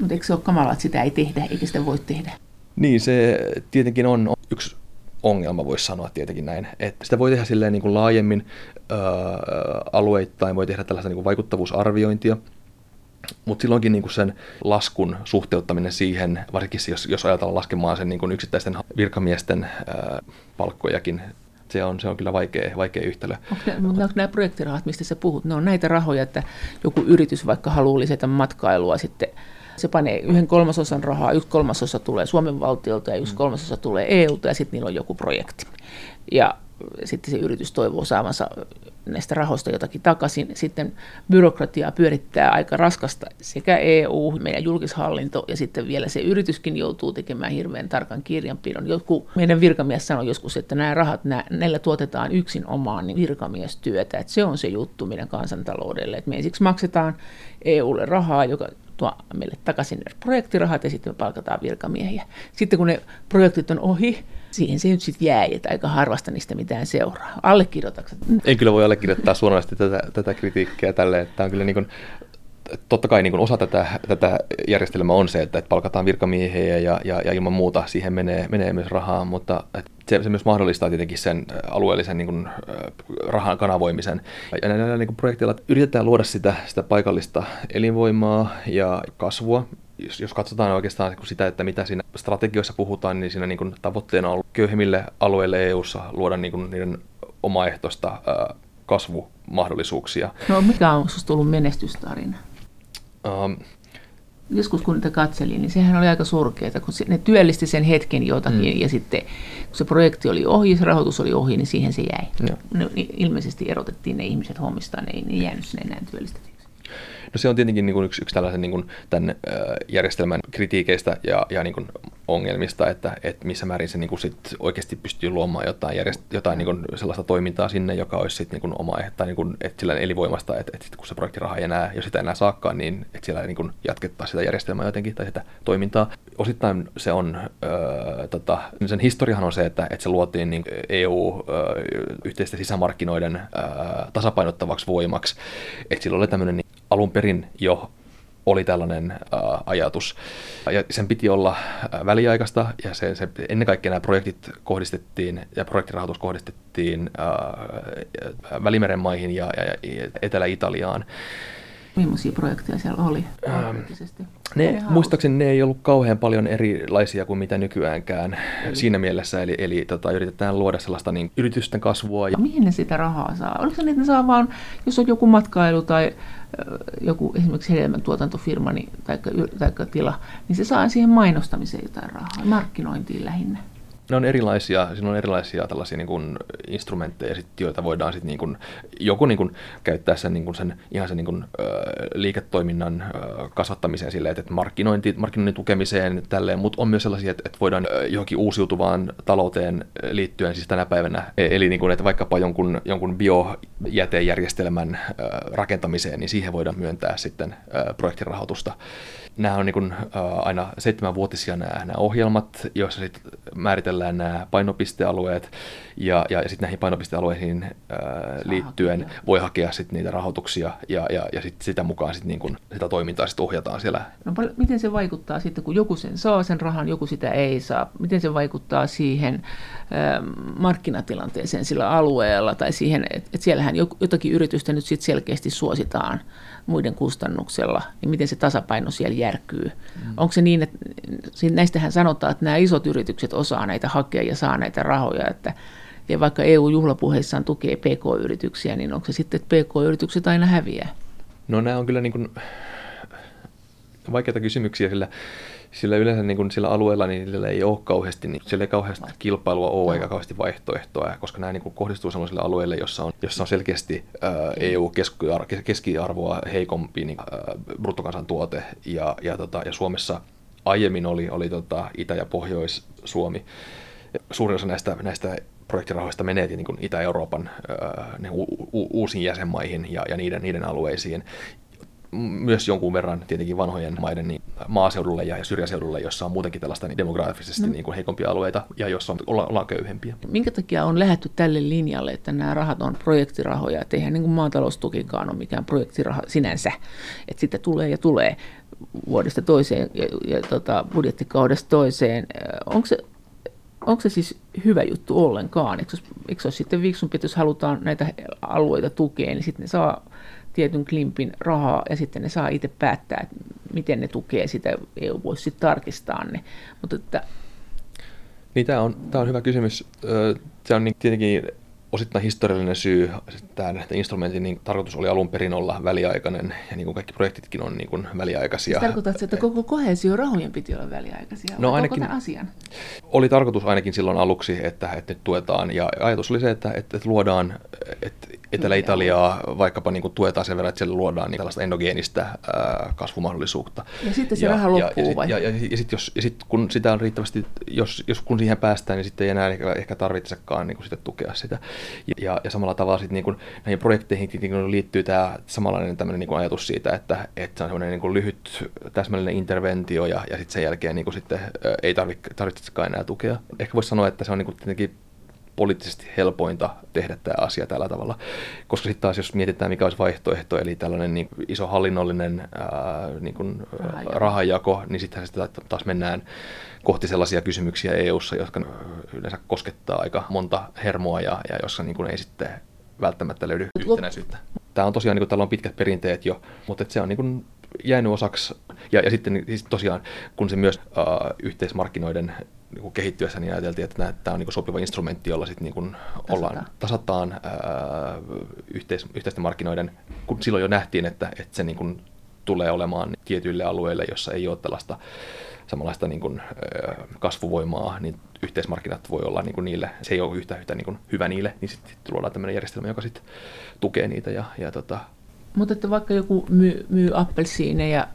Mutta eikö se ole kamalaa, että sitä ei tehdä, eikä sitä voi tehdä? Niin, se tietenkin on yksi ongelma, voisi sanoa tietenkin näin. Että sitä voi tehdä silleen niin kuin laajemmin ää, alueittain, voi tehdä tällaista niin kuin vaikuttavuusarviointia, mutta silloinkin niin kuin sen laskun suhteuttaminen siihen, varsinkin jos, jos ajatellaan laskemaan sen niin kuin yksittäisten virkamiesten ää, palkkojakin, se on, se on kyllä vaikea, vaikea yhtälö. Onko ne, mutta onko nämä projektirahat, mistä sä puhut, ne on näitä rahoja, että joku yritys vaikka haluaa lisätä matkailua sitten se panee yhden kolmasosan rahaa, yksi kolmasosa tulee Suomen valtiolta ja yksi mm. kolmasosa tulee EUlta ja sitten niillä on joku projekti. Ja sitten se yritys toivoo saavansa näistä rahoista jotakin takaisin. Sitten byrokratiaa pyörittää aika raskasta sekä EU, meidän julkishallinto ja sitten vielä se yrityskin joutuu tekemään hirveän tarkan kirjanpidon. Joku meidän virkamies sanoi joskus, että nämä rahat, nämä, näillä tuotetaan yksin omaan niin virkamiestyötä. Että se on se juttu meidän kansantaloudelle. Että me ensiksi maksetaan EUlle rahaa, joka tuo meille takaisin projektirahat ja sitten me palkataan virkamiehiä. Sitten kun ne projektit on ohi, siihen se nyt sitten jää, että aika harvasta niistä mitään seuraa. Allekirjoitatko? En kyllä voi allekirjoittaa suorasti tätä, tätä kritiikkiä tälle, että on kyllä niin kuin, totta kai niin kuin osa tätä, tätä järjestelmää on se, että, että palkataan virkamiehiä ja, ja, ja ilman muuta siihen menee, menee myös rahaa, mutta se, se myös mahdollistaa tietenkin sen alueellisen niin kuin, rahan kanavoimisen. Ja näillä niin projekteilla yritetään luoda sitä, sitä paikallista elinvoimaa ja kasvua, jos, jos katsotaan oikeastaan sitä, että mitä siinä strategioissa puhutaan, niin siinä niin kuin tavoitteena on ollut köyhimmille alueille EU-ssa luoda niin kuin niiden omaehtoista ää, kasvumahdollisuuksia. No mikä on sinusta tullut menestystarina? Um, Joskus kun niitä katselin, niin sehän oli aika surkeaa, kun ne työllisti sen hetken jotakin mm. ja sitten kun se projekti oli ohi, se rahoitus oli ohi, niin siihen se jäi. Ne, ilmeisesti erotettiin ne ihmiset hommistaan, ei ne jäänyt sinne enää työllistetyksi. No se on tietenkin niin kuin yksi, yksi tällaisen niin kuin tämän järjestelmän kritiikeistä ja, ja niin kuin ongelmista, että, että missä määrin se niin kuin sit oikeasti pystyy luomaan jotain, järjest, jotain niin kuin sellaista toimintaa sinne, joka olisi sit niin kuin oma tai niin kuin, että sillä elivoimasta, että, että sit kun se projektiraha ei enää, jos sitä enää saakkaan, niin että siellä niin kuin jatketaan sitä järjestelmää jotenkin tai sitä toimintaa. Osittain se on, öö, tota, sen historiahan on se, että, että se luotiin niin EU-yhteisten sisämarkkinoiden öö, tasapainottavaksi voimaksi, että sillä oli tämmöinen niin alun perin jo oli tällainen äh, ajatus. Ja sen piti olla äh, väliaikaista ja se, se, ennen kaikkea nämä projektit kohdistettiin ja projektirahoitus kohdistettiin äh, Välimeren maihin ja, ja, ja Etelä-Italiaan. Millaisia projekteja siellä oli ähm, ne, muistaakseni ne ei ollut kauhean paljon erilaisia kuin mitä nykyäänkään eli. siinä mielessä. Eli, eli tota, yritetään luoda sellaista niin, yritysten kasvua. Ja... Mihin ne sitä rahaa saa? Oliko se niitä saa vaan, jos on joku matkailu tai joku esimerkiksi hedelmäntuotantofirma niin, tai, tai tila, niin se saa siihen mainostamiseen jotain rahaa, markkinointiin lähinnä ne on erilaisia, siinä on erilaisia tällaisia niin kuin instrumentteja, sit, joita voidaan sit, niin kuin, joku niin kuin, käyttää sen, niin kuin sen, ihan sen niin kuin, ö, liiketoiminnan kasvattamiseen silleen, että markkinointi, markkinoinnin tukemiseen tälleen, mutta on myös sellaisia, että, että voidaan johonkin uusiutuvaan talouteen liittyen siis tänä päivänä, e, eli niin kuin, että vaikkapa jonkun, jonkun biojätejärjestelmän ö, rakentamiseen, niin siihen voidaan myöntää sitten ö, projektirahoitusta nämä on niin kuin, äh, aina seitsemänvuotisia nämä, nämä ohjelmat, joissa sit määritellään nämä painopistealueet, ja, ja, ja sitten näihin painopistealueisiin äh, liittyen hakea. voi hakea sit niitä rahoituksia, ja, ja, ja sit sitä mukaan sit niin kuin, sitä toimintaa sit ohjataan siellä. No, miten se vaikuttaa sitten, kun joku sen saa sen rahan, joku sitä ei saa? Miten se vaikuttaa siihen äh, markkinatilanteeseen sillä alueella, tai siihen, että et siellähän jotakin yritystä nyt sit selkeästi suositaan muiden kustannuksella, niin miten se tasapaino siellä järkyy. Mm. Onko se niin, että näistähän sanotaan, että nämä isot yritykset osaa näitä hakea ja saa näitä rahoja, että ja vaikka EU-juhlapuheissaan tukee PK-yrityksiä, niin onko se sitten, että PK-yritykset aina häviää? No nämä on kyllä niin kuin vaikeita kysymyksiä, sillä sillä yleensä niin kuin sillä alueella niin niillä ei ole kauheasti, niin siellä ei kauheasti kilpailua ole eikä kauheasti vaihtoehtoa, koska nämä niin kuin kohdistuu sellaisille alueille, jossa on, jossa on selkeästi ää, EU-keskiarvoa heikompi niin, ää, bruttokansantuote. Ja, ja, tota, ja Suomessa aiemmin oli, oli tota, Itä- ja Pohjois-Suomi. Suurin osa näistä, näistä projektirahoista menee niin Itä-Euroopan ää, u- u- uusiin jäsenmaihin ja, ja niiden, niiden alueisiin myös jonkun verran tietenkin vanhojen maiden niin maaseudulle ja syrjäseudulle, jossa on muutenkin tällaista niin demografisesti no. niin kuin heikompia alueita ja jossa on, olla, ollaan köyhempiä. Minkä takia on lähdetty tälle linjalle, että nämä rahat on projektirahoja, että eihän niin kuin maataloustukikaan ole mikään projektiraha sinänsä, että sitä tulee ja tulee vuodesta toiseen ja, ja tota, budjettikaudesta toiseen. Onko se, onko se siis hyvä juttu ollenkaan? Eikö, eikö se ole sitten viksumpi, että jos halutaan näitä alueita tukea, niin sitten ne saa tietyn klimpin rahaa ja sitten ne saa itse päättää, että miten ne tukee sitä. EU voisi sitten tarkistaa ne. Mutta että... Niin, tämä on, tämä on hyvä kysymys. Se on niin tietenkin osittain historiallinen syy. Tämä instrumentin niin tarkoitus oli alun perin olla väliaikainen, ja niin kuin kaikki projektitkin on niin kuin väliaikaisia. Se tarkoittaa, että koko kohesio rahojen piti olla väliaikaisia? No ainakin, asian? Oli tarkoitus ainakin silloin aluksi, että, että nyt tuetaan, ja ajatus oli se, että, että luodaan, että Etelä-Italiaa vaikkapa niin kuin tuetaan sen verran, että siellä luodaan niin tällaista endogeenistä ää, kasvumahdollisuutta. Ja sitten se ja, raha loppuu ja, vai? Ja, ja, ja, ja sitten jos, ja sit kun sitä on riittävästi, jos, jos kun siihen päästään, niin sitten ei enää ehkä, ehkä tarvitsekaan niin kuin sitä tukea sitä. Ja, ja, ja samalla tavalla sitten niin kuin, näihin projekteihin niin kuin liittyy tämä samanlainen tämmöinen niin kuin ajatus siitä, että, että se on semmoinen niin kuin lyhyt täsmällinen interventio ja, ja sitten sen jälkeen niin kuin sitten, ää, ei tarvitse, tarvitsekaan enää tukea. Ehkä voisi sanoa, että se on niin kuin tietenkin poliittisesti helpointa tehdä tämä asia tällä tavalla. Koska sitten taas jos mietitään, mikä olisi vaihtoehto, eli tällainen niin iso hallinnollinen ää, niin kuin, rahajako. rahajako, niin sittenhän sitä taas mennään kohti sellaisia kysymyksiä EU-ssa, jotka yleensä koskettaa aika monta hermoa ja, ja jossa niin kuin ei sitten välttämättä löydy yhtenäisyyttä. Tämä on tosiaan, niin kuin, täällä on pitkät perinteet jo, mutta se on niin kuin, jäänyt osaksi. Ja, ja sitten siis tosiaan, kun se myös äh, yhteismarkkinoiden niin kuin kehittyessä, niin ajateltiin, että tämä on niin kuin sopiva instrumentti, jolla sitten niin kuin ollaan, tasataan ää, yhteis, yhteisten markkinoiden, kun silloin jo nähtiin, että, että se niin kuin tulee olemaan tietyille alueille, jossa ei ole tällaista samanlaista niin kuin, kasvuvoimaa, niin yhteismarkkinat voi olla niin kuin niille, se ei ole yhtä, yhtä niin kuin hyvä niille, niin sitten luodaan tämmöinen järjestelmä, joka sitten tukee niitä ja, ja tota, Mutta että vaikka joku myy, myy appelsiineja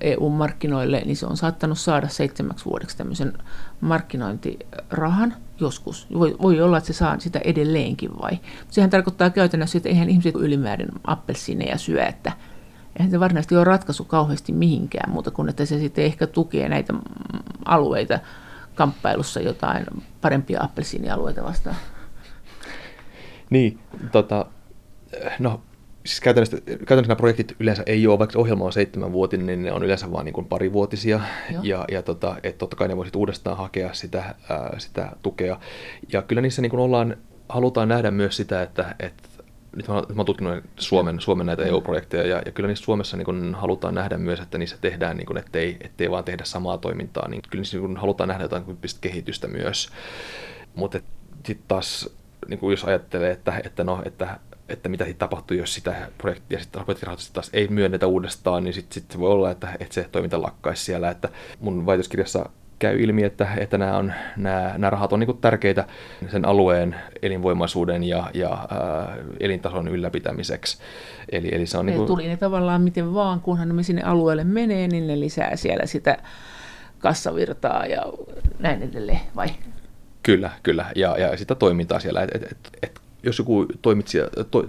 EU-markkinoille, niin se on saattanut saada seitsemäksi vuodeksi tämmöisen markkinointirahan joskus. Voi, voi olla, että se saa sitä edelleenkin vai. Sehän tarkoittaa käytännössä, että eihän ihmiset ylimäärin appelsiineja syö, että eihän se varsinaisesti ole ratkaisu kauheasti mihinkään muuta kuin, että se sitten ehkä tukee näitä alueita kamppailussa jotain parempia appelsiinialueita vastaan. Niin, tota, no siis käytännössä, käytännössä nämä projektit yleensä ei ole, vaikka ohjelma on seitsemänvuotinen, niin ne on yleensä vain niin parivuotisia. Joo. Ja, ja tota, että totta kai ne voisit uudestaan hakea sitä, ää, sitä tukea. Ja kyllä niissä niin kuin ollaan, halutaan nähdä myös sitä, että, että nyt mä, mä tutkinut Suomen, Suomen näitä EU-projekteja, ja, ja kyllä niissä Suomessa niin kun halutaan nähdä myös, että niissä tehdään, niin kun, ettei, ettei vaan tehdä samaa toimintaa, niin kyllä niissä niin halutaan nähdä jotain kehitystä myös. Mutta sitten taas, niin jos ajattelee, että, että, no, että että mitä sitten tapahtuu, jos sitä projektia sitten raporttirahoitusta taas ei myönnetä uudestaan, niin sitten sit se voi olla, että, että se toiminta lakkaisi siellä. Että mun väitöskirjassa käy ilmi, että, että nämä, on, nämä, nämä rahat on niin tärkeitä sen alueen elinvoimaisuuden ja, ja ää, elintason ylläpitämiseksi. Eli, eli se on niin kuin... Tuli ne tavallaan miten vaan, kunhan ne sinne alueelle menee, niin ne lisää siellä sitä kassavirtaa ja näin edelleen, vai? Kyllä, kyllä. Ja, ja sitä toimintaa siellä. Et, et, et, jos joku toimitsija, to,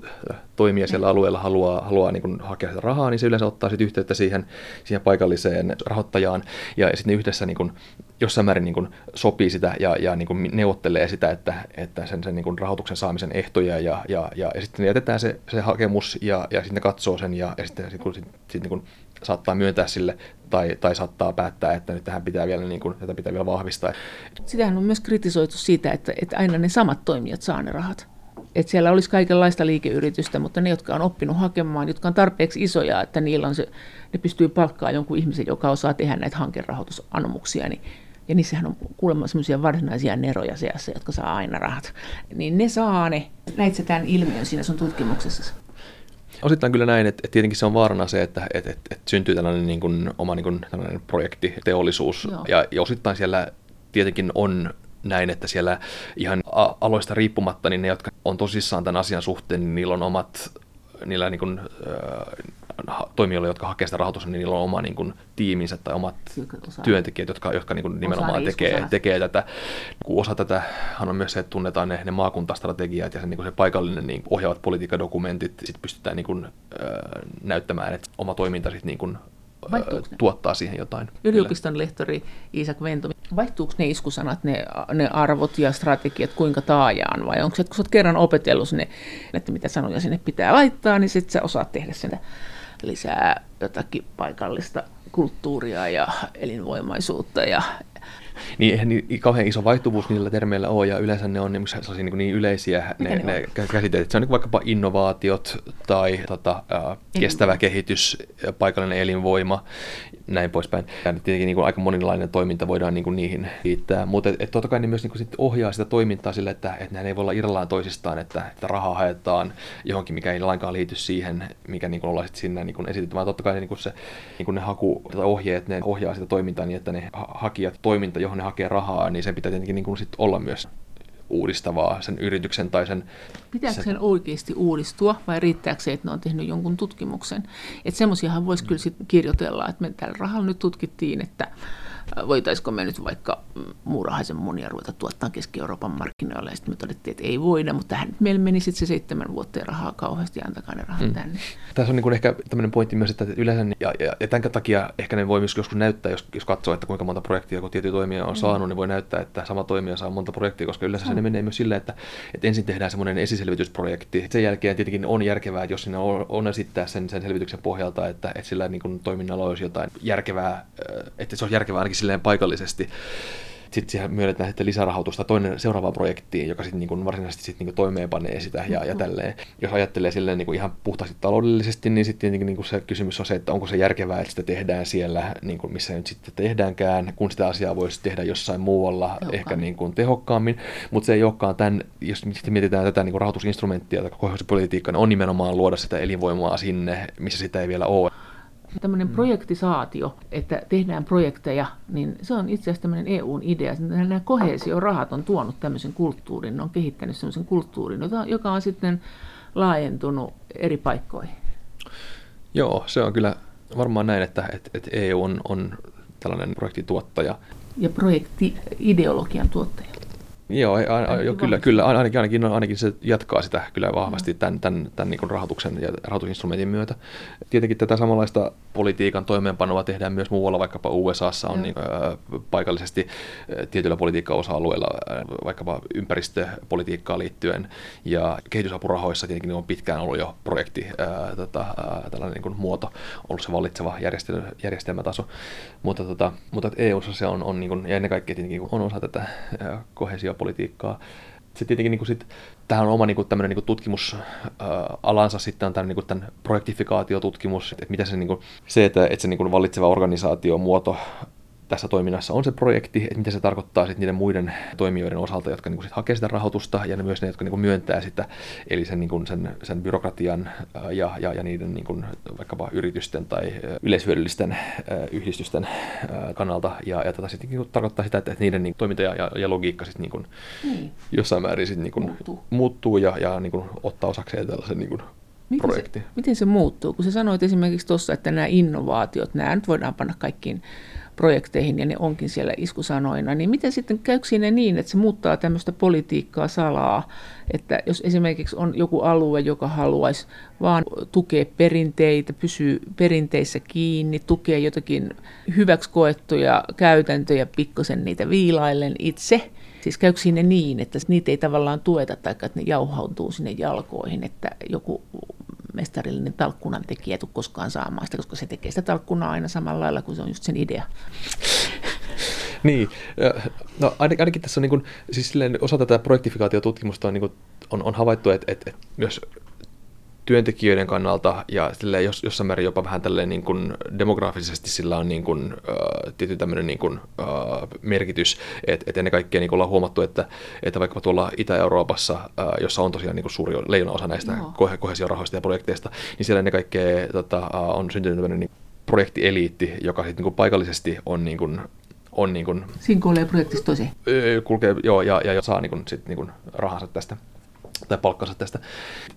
toimija siellä alueella haluaa, haluaa niin hakea sitä rahaa, niin se yleensä ottaa sitten yhteyttä siihen, siihen paikalliseen rahoittajaan ja sitten yhdessä niin kuin, jossain määrin niin sopii sitä ja, ja niin neuvottelee sitä, että, että sen, sen niin rahoituksen saamisen ehtoja ja, ja, ja, ja sitten jätetään se, se hakemus ja, ja sitten ne katsoo sen ja, ja sitten sit, sit, sit, niin saattaa myöntää sille tai, tai saattaa päättää, että nyt tähän pitää vielä, niin kuin, tätä pitää vielä vahvistaa. Sitähän on myös kritisoitu siitä, että, että aina ne samat toimijat saa ne rahat että siellä olisi kaikenlaista liikeyritystä, mutta ne, jotka on oppinut hakemaan, jotka on tarpeeksi isoja, että niillä on se, ne pystyy palkkaamaan jonkun ihmisen, joka osaa tehdä näitä hankerahoitusanomuksia, niin ja niissähän on kuulemma semmoisia varsinaisia neroja seassa, jotka saa aina rahat. Niin ne saa ne. Näit sä tämän ilmiön siinä sun tutkimuksessa? Osittain kyllä näin, että, että tietenkin se on vaarana se, että, että, että, että syntyy tällainen niin kuin, oma niin kuin, tällainen projekti, teollisuus, ja, ja osittain siellä tietenkin on näin, että siellä ihan aloista riippumatta, niin ne, jotka on tosissaan tämän asian suhteen, niin niillä on omat, niillä niin kuin, äh, toimijoilla, jotka hakevat sitä rahoitusta, niin niillä on oma niin kuin, tiiminsä tai omat työntekijät, jotka, jotka niin kuin, nimenomaan tekee, tekee tätä. Kun osa tätä on myös se, että tunnetaan ne, ne maakuntastrategiat ja se, niin kuin se paikallinen niin ohjaavat politiikkadokumentit, sitten pystytään niin kuin, äh, näyttämään, että oma toiminta sitten niin kuin, tuottaa siihen jotain. Yliopiston lehtori Iisak Vento, vaihtuuko ne iskusanat, ne, ne arvot ja strategiat kuinka taajaan vai onko se, että kun sä oot kerran opetellut ne, että mitä sanoja sinne pitää laittaa, niin sitten sä osaat tehdä sen lisää jotakin paikallista kulttuuria ja elinvoimaisuutta ja niin eihän niin kauhean iso vaihtuvuus niillä termeillä ole, ja yleensä ne on niin, sellaisia niin, niin yleisiä ne, ne, ne käsitteet. Se on niin vaikkapa innovaatiot tai tota, kestävä kehitys, paikallinen elinvoima, näin poispäin. Ja tietenkin niin kuin aika monenlainen toiminta voidaan niin kuin niihin liittää, mutta et, et totta kai ne myös niin kuin sit ohjaa sitä toimintaa sille, että et ne ei voi olla irrallaan toisistaan, että, että rahaa haetaan johonkin, mikä ei lainkaan liity siihen, mikä niin kuin ollaan sit sinne niin kuin esitetty, vaan totta kai niin kuin se, niin kuin ne haku, ohjeet, ne ohjaa sitä toimintaa niin, että ne hakijat toiminta, johon ne hakee rahaa, niin sen pitää tietenkin niin kuin sit olla myös uudistavaa sen yrityksen tai sen... Pitääkö sen oikeasti uudistua vai riittääkö se, että ne on tehnyt jonkun tutkimuksen? Että semmoisiahan voisi mm. kyllä sit kirjoitella, että me tällä rahalla nyt tutkittiin, että voitaisiko me nyt vaikka muurahaisen monia ruveta tuottaa Keski-Euroopan markkinoilla, ja sitten me todettiin, että ei voida, mutta tähän nyt meillä meni sitten se seitsemän vuotta ja rahaa kauheasti, antakaa ne rahat mm. tänne. Tässä on niin kuin ehkä tämmöinen pointti myös, että yleensä, ja, ja, ja tämän takia ehkä ne voi myös joskus näyttää, jos, jos katsoo, että kuinka monta projektia joku tietty toimija on mm. saanut, niin voi näyttää, että sama toimija saa monta projektia, koska yleensä mm. se menee myös silleen, että, että ensin tehdään semmoinen esiselvitysprojekti, sen jälkeen tietenkin on järkevää, että jos sinne on, on esittää sen, sen selvityksen pohjalta, että, että sillä niin kuin toiminnalla olisi jotain järkevää, että se on järkevää ainakin silleen paikallisesti. Sitten siihen myönnetään sitten lisärahoitusta toinen seuraavaan projektiin, joka sitten niin varsinaisesti sitten niin toimeenpanee sitä ja, ja tälleen. Jos ajattelee silleen niin kuin ihan puhtaasti taloudellisesti, niin sitten niin niin kuin se kysymys on se, että onko se järkevää, että sitä tehdään siellä, niin kuin missä nyt sitten tehdäänkään, kun sitä asiaa voisi tehdä jossain muualla tehokkaammin. ehkä niin kuin tehokkaammin, mutta se ei olekaan tämän, jos mietitään tätä niin kuin rahoitusinstrumenttia tai politiikkaa, niin on nimenomaan luoda sitä elinvoimaa sinne, missä sitä ei vielä ole. Tämmöinen mm. projektisaatio, että tehdään projekteja, niin se on itse asiassa tämmöinen EUn idea. Nämä kohesiorahat on tuonut tämmöisen kulttuurin, ne on kehittänyt semmoisen kulttuurin, joka on sitten laajentunut eri paikkoihin. Joo, se on kyllä varmaan näin, että, että, että EU on, on tällainen projektituottaja. Ja projekti-ideologian tuottaja. Joo, a, a, jo, kyllä, kyllä ainakin, ainakin, ainakin se jatkaa sitä kyllä vahvasti mm. tämän, tämän, tämän niin rahoituksen ja rahoitusinstrumentin myötä. Tietenkin tätä samanlaista politiikan toimeenpanoa tehdään myös muualla, vaikkapa USAssa on niin, ä, paikallisesti tietyillä politiikka-osa-alueilla, vaikkapa ympäristöpolitiikkaan liittyen, ja kehitysapurahoissa tietenkin on pitkään ollut jo projekti, ä, tota, ä, tällainen niin kuin muoto, ollut se vallitseva järjestelmä, järjestelmätaso, mutta, tota, mutta EU-ssa se on, on niin kuin, ja ennen kaikkea tietenkin on osa tätä kohesio politiikkaa. Se tietenkin niin kuin sit, tähän on oma niin kuin tämmöinen niin kuin tutkimusalansa sitten on tämän, niin tämän projektifikaatiotutkimus, että mitä se, niin kuin, se että, että se niin kuin vallitseva organisaatiomuoto tässä toiminnassa on se projekti, että mitä se tarkoittaa sitten niiden muiden toimijoiden osalta, jotka niin sit hakee sitä rahoitusta ja ne myös ne, jotka niin myöntää sitä, eli sen, niin sen, sen byrokratian ja, ja, ja niiden niin kuin vaikkapa yritysten tai yleishyödyllisten yhdistysten kannalta. Ja, ja tätä sitten niin tarkoittaa sitä, että niiden niin, toiminta ja, ja, ja logiikka sitten niin niin. jossain määrin sit, niin kuin muuttuu. muuttuu ja, ja niin kuin ottaa osakseen tällaisen niin kuin Miten projekti. Se, miten se muuttuu? Kun sä sanoit esimerkiksi tuossa, että nämä innovaatiot, nämä nyt voidaan panna kaikkiin projekteihin ja ne onkin siellä iskusanoina, niin miten sitten käykö siinä niin, että se muuttaa tämmöistä politiikkaa salaa, että jos esimerkiksi on joku alue, joka haluaisi vaan tukea perinteitä, pysyä perinteissä kiinni, tukea jotakin hyväksi koettuja käytäntöjä, pikkusen niitä viilaillen itse, Siis käykö siinä niin, että niitä ei tavallaan tueta tai että ne jauhautuu sinne jalkoihin, että joku mestarillinen talkkunan tekijä tule koskaan saamaan sitä, koska se tekee sitä talkkunaa aina samalla lailla, kuin se on just sen idea. niin, no ainakin, ainakin tässä on niin kuin, siis osa tätä projektifikaatiotutkimusta on, niin kuin, on, on havaittu, että, että, että myös työntekijöiden kannalta ja sille jos, jossain määrin jopa vähän tälleen niin kuin demografisesti sillä on niin kuin, äh, tietty tämmöinen niin kuin, äh, merkitys, että et ennen kaikkea niin kuin ollaan huomattu, että, että vaikka tuolla Itä-Euroopassa, äh, jossa on tosiaan niin kuin suuri leijona osa näistä no. kohesiorahoista ja projekteista, niin siellä ennen kaikkea tota, äh, on syntynyt tämmöinen niin projektieliitti, joka sitten niin kuin paikallisesti on niin kuin, on niin kuin, Siinä kuulee projektista tosi. Kulkee, joo, ja, ja saa niin kuin, sit, niin kuin rahansa tästä tai palkkansa tästä.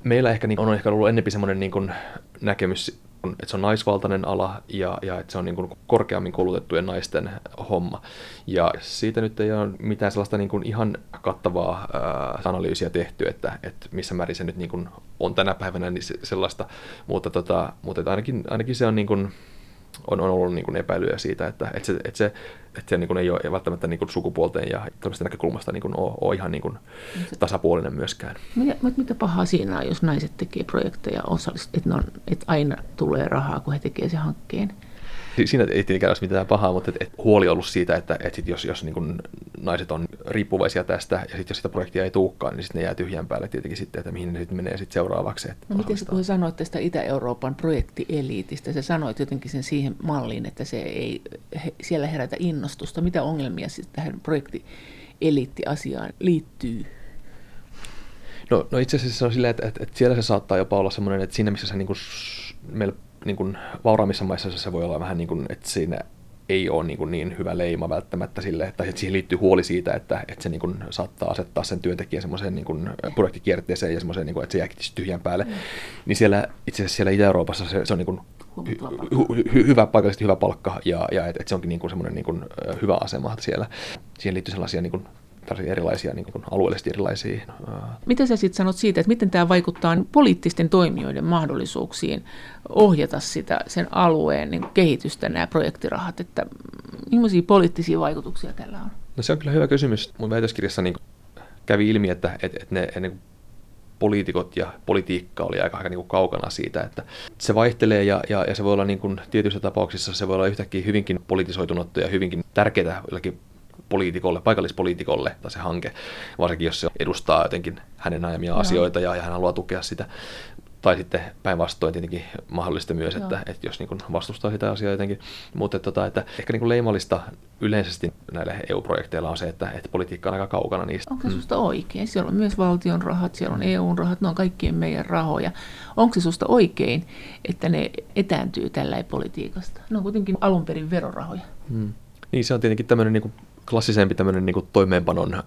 Meillä ehkä niin on ehkä ollut ennempi semmoinen niin näkemys, että se on naisvaltainen ala ja, ja että se on niin kuin korkeammin koulutettujen naisten homma. Ja siitä nyt ei ole mitään sellaista niin kuin ihan kattavaa ää, analyysiä tehty, että, että missä määrin se nyt niin kuin on tänä päivänä niin sellaista, mutta, tota, mutta ainakin, ainakin se on niin kuin, on, on ollut niin kuin epäilyjä siitä, että, että se, että se, että se niin kuin ei ole välttämättä niin kuin sukupuolten ja tämmöistä näkökulmasta niin kuin ole, ole ihan niin kuin tasapuolinen myöskään. Mitä, mitä pahaa siinä on, jos naiset tekee projekteja osallist, että, on, että aina tulee rahaa, kun he tekevät sen hankkeen? Siinä ei tietenkään olisi mitään pahaa, mutta et, et huoli on ollut siitä, että et sit jos, jos niin kun naiset on riippuvaisia tästä ja sit jos sitä projektia ei tulekaan, niin sitten ne jää tyhjän päälle tietenkin sitten, että mihin ne sitten menee sitten seuraavaksi. Että no miten kun sanoit tästä Itä-Euroopan projektieliitistä, sä sanoit jotenkin sen siihen malliin, että se ei he, siellä herätä innostusta. Mitä ongelmia sitten tähän projektieliittiasiaan liittyy? No, no itse asiassa se on silleen, että, että, että siellä se saattaa jopa olla semmoinen, että siinä missä se niin kuin, meillä niin kuin vauraimmissa maissa se voi olla vähän niin kuin, että siinä ei ole niin, kuin niin hyvä leima välttämättä sille, tai siihen liittyy huoli siitä, että, että se niin kuin saattaa asettaa sen työntekijän semmoiseen niin kuin projektikierteeseen ja semmoiseen, niin kuin, että se jääkin tyhjän päälle. Mm. Niin siellä, itse asiassa siellä Itä-Euroopassa se, se on niin kuin hy, hy, hyvä, paikallisesti hyvä palkka ja, ja että et se onkin niin kuin semmoinen niin kuin hyvä asema siellä. Siihen liittyy sellaisia niin kuin erilaisia, niin kuin alueellisesti erilaisia. Mitä sä sitten sanot siitä, että miten tämä vaikuttaa poliittisten toimijoiden mahdollisuuksiin ohjata sitä sen alueen niin kehitystä, nämä projektirahat, että millaisia poliittisia vaikutuksia tällä on? No se on kyllä hyvä kysymys. Mun väitöskirjassa niin kävi ilmi, että, että, että ne, ne poliitikot ja politiikka oli aika, aika niin kuin kaukana siitä, että se vaihtelee ja, ja, ja se voi olla niin kuin, tietyissä tapauksissa se voi olla yhtäkkiä hyvinkin politisoitunutta ja hyvinkin tärkeää jollakin poliitikolle, paikallispoliitikolle tai se hanke, varsinkin jos se edustaa jotenkin hänen ajamia no. asioita ja, ja hän haluaa tukea sitä. Tai sitten päinvastoin tietenkin mahdollista myös, että, että jos niin vastustaa sitä asiaa jotenkin. Mutta tota, että ehkä niin leimallista yleisesti näille EU-projekteilla on se, että, että politiikka on aika kaukana niistä. Onko se mm. susta oikein? Siellä on myös valtion rahat, siellä on EUn rahat, ne on kaikkien meidän rahoja. Onko se susta oikein, että ne etääntyy tällä politiikasta? Ne on kuitenkin alun perin verorahoja. Hmm. Niin, se on tietenkin tämmöinen niin klassisempi tämmöinen niin toimeenpanon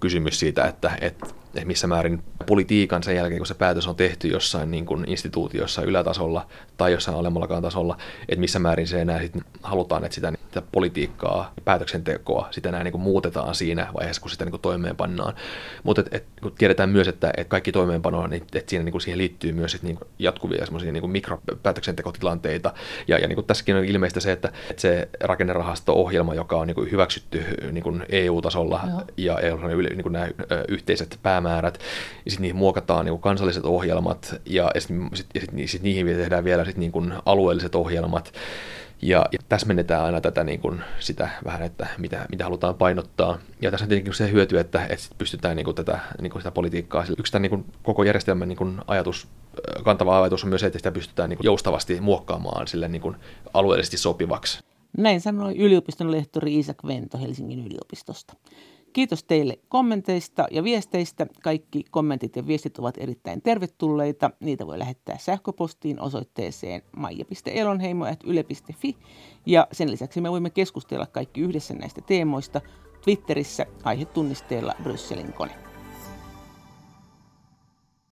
kysymys siitä, että, että että missä määrin politiikan sen jälkeen, kun se päätös on tehty jossain niin kuin instituutiossa ylätasolla tai jossain alemmallakaan tasolla, että missä määrin se enää sit halutaan, että sitä, sitä politiikkaa, päätöksentekoa, sitä enää niin kuin muutetaan siinä vaiheessa, kun sitä niin kuin toimeenpannaan. Mutta et, et, kun tiedetään myös, että et kaikki toimeenpano, niin että siinä niin kuin siihen liittyy myös sit niin kuin jatkuvia semmoisia niin mikropäätöksentekotilanteita. Ja, ja niin kuin tässäkin on ilmeistä se, että, että se rakennerahasto-ohjelma, joka on niin kuin hyväksytty niin kuin EU-tasolla Joo. ja EU niin kuin nämä yhteiset päämäärät, ja sitten niihin muokataan niin kansalliset ohjelmat ja, sitten sit, sit, sit niihin tehdään vielä sit niin alueelliset ohjelmat. Ja, ja täsmennetään aina tätä niin kuin sitä vähän, että mitä, mitä halutaan painottaa. Ja tässä on tietenkin se hyöty, että, että pystytään niin kuin tätä, niin kuin sitä politiikkaa. Yksi tämän niin kuin koko järjestelmän niin kuin ajatus, kantava ajatus on myös se, että sitä pystytään niin kuin joustavasti muokkaamaan sille niin kuin alueellisesti sopivaksi. Näin sanoi yliopiston lehtori Isak Vento Helsingin yliopistosta. Kiitos teille kommenteista ja viesteistä. Kaikki kommentit ja viestit ovat erittäin tervetulleita. Niitä voi lähettää sähköpostiin osoitteeseen maija.elonheimo.yle.fi. Ja sen lisäksi me voimme keskustella kaikki yhdessä näistä teemoista Twitterissä aihetunnisteella Brysselin kone.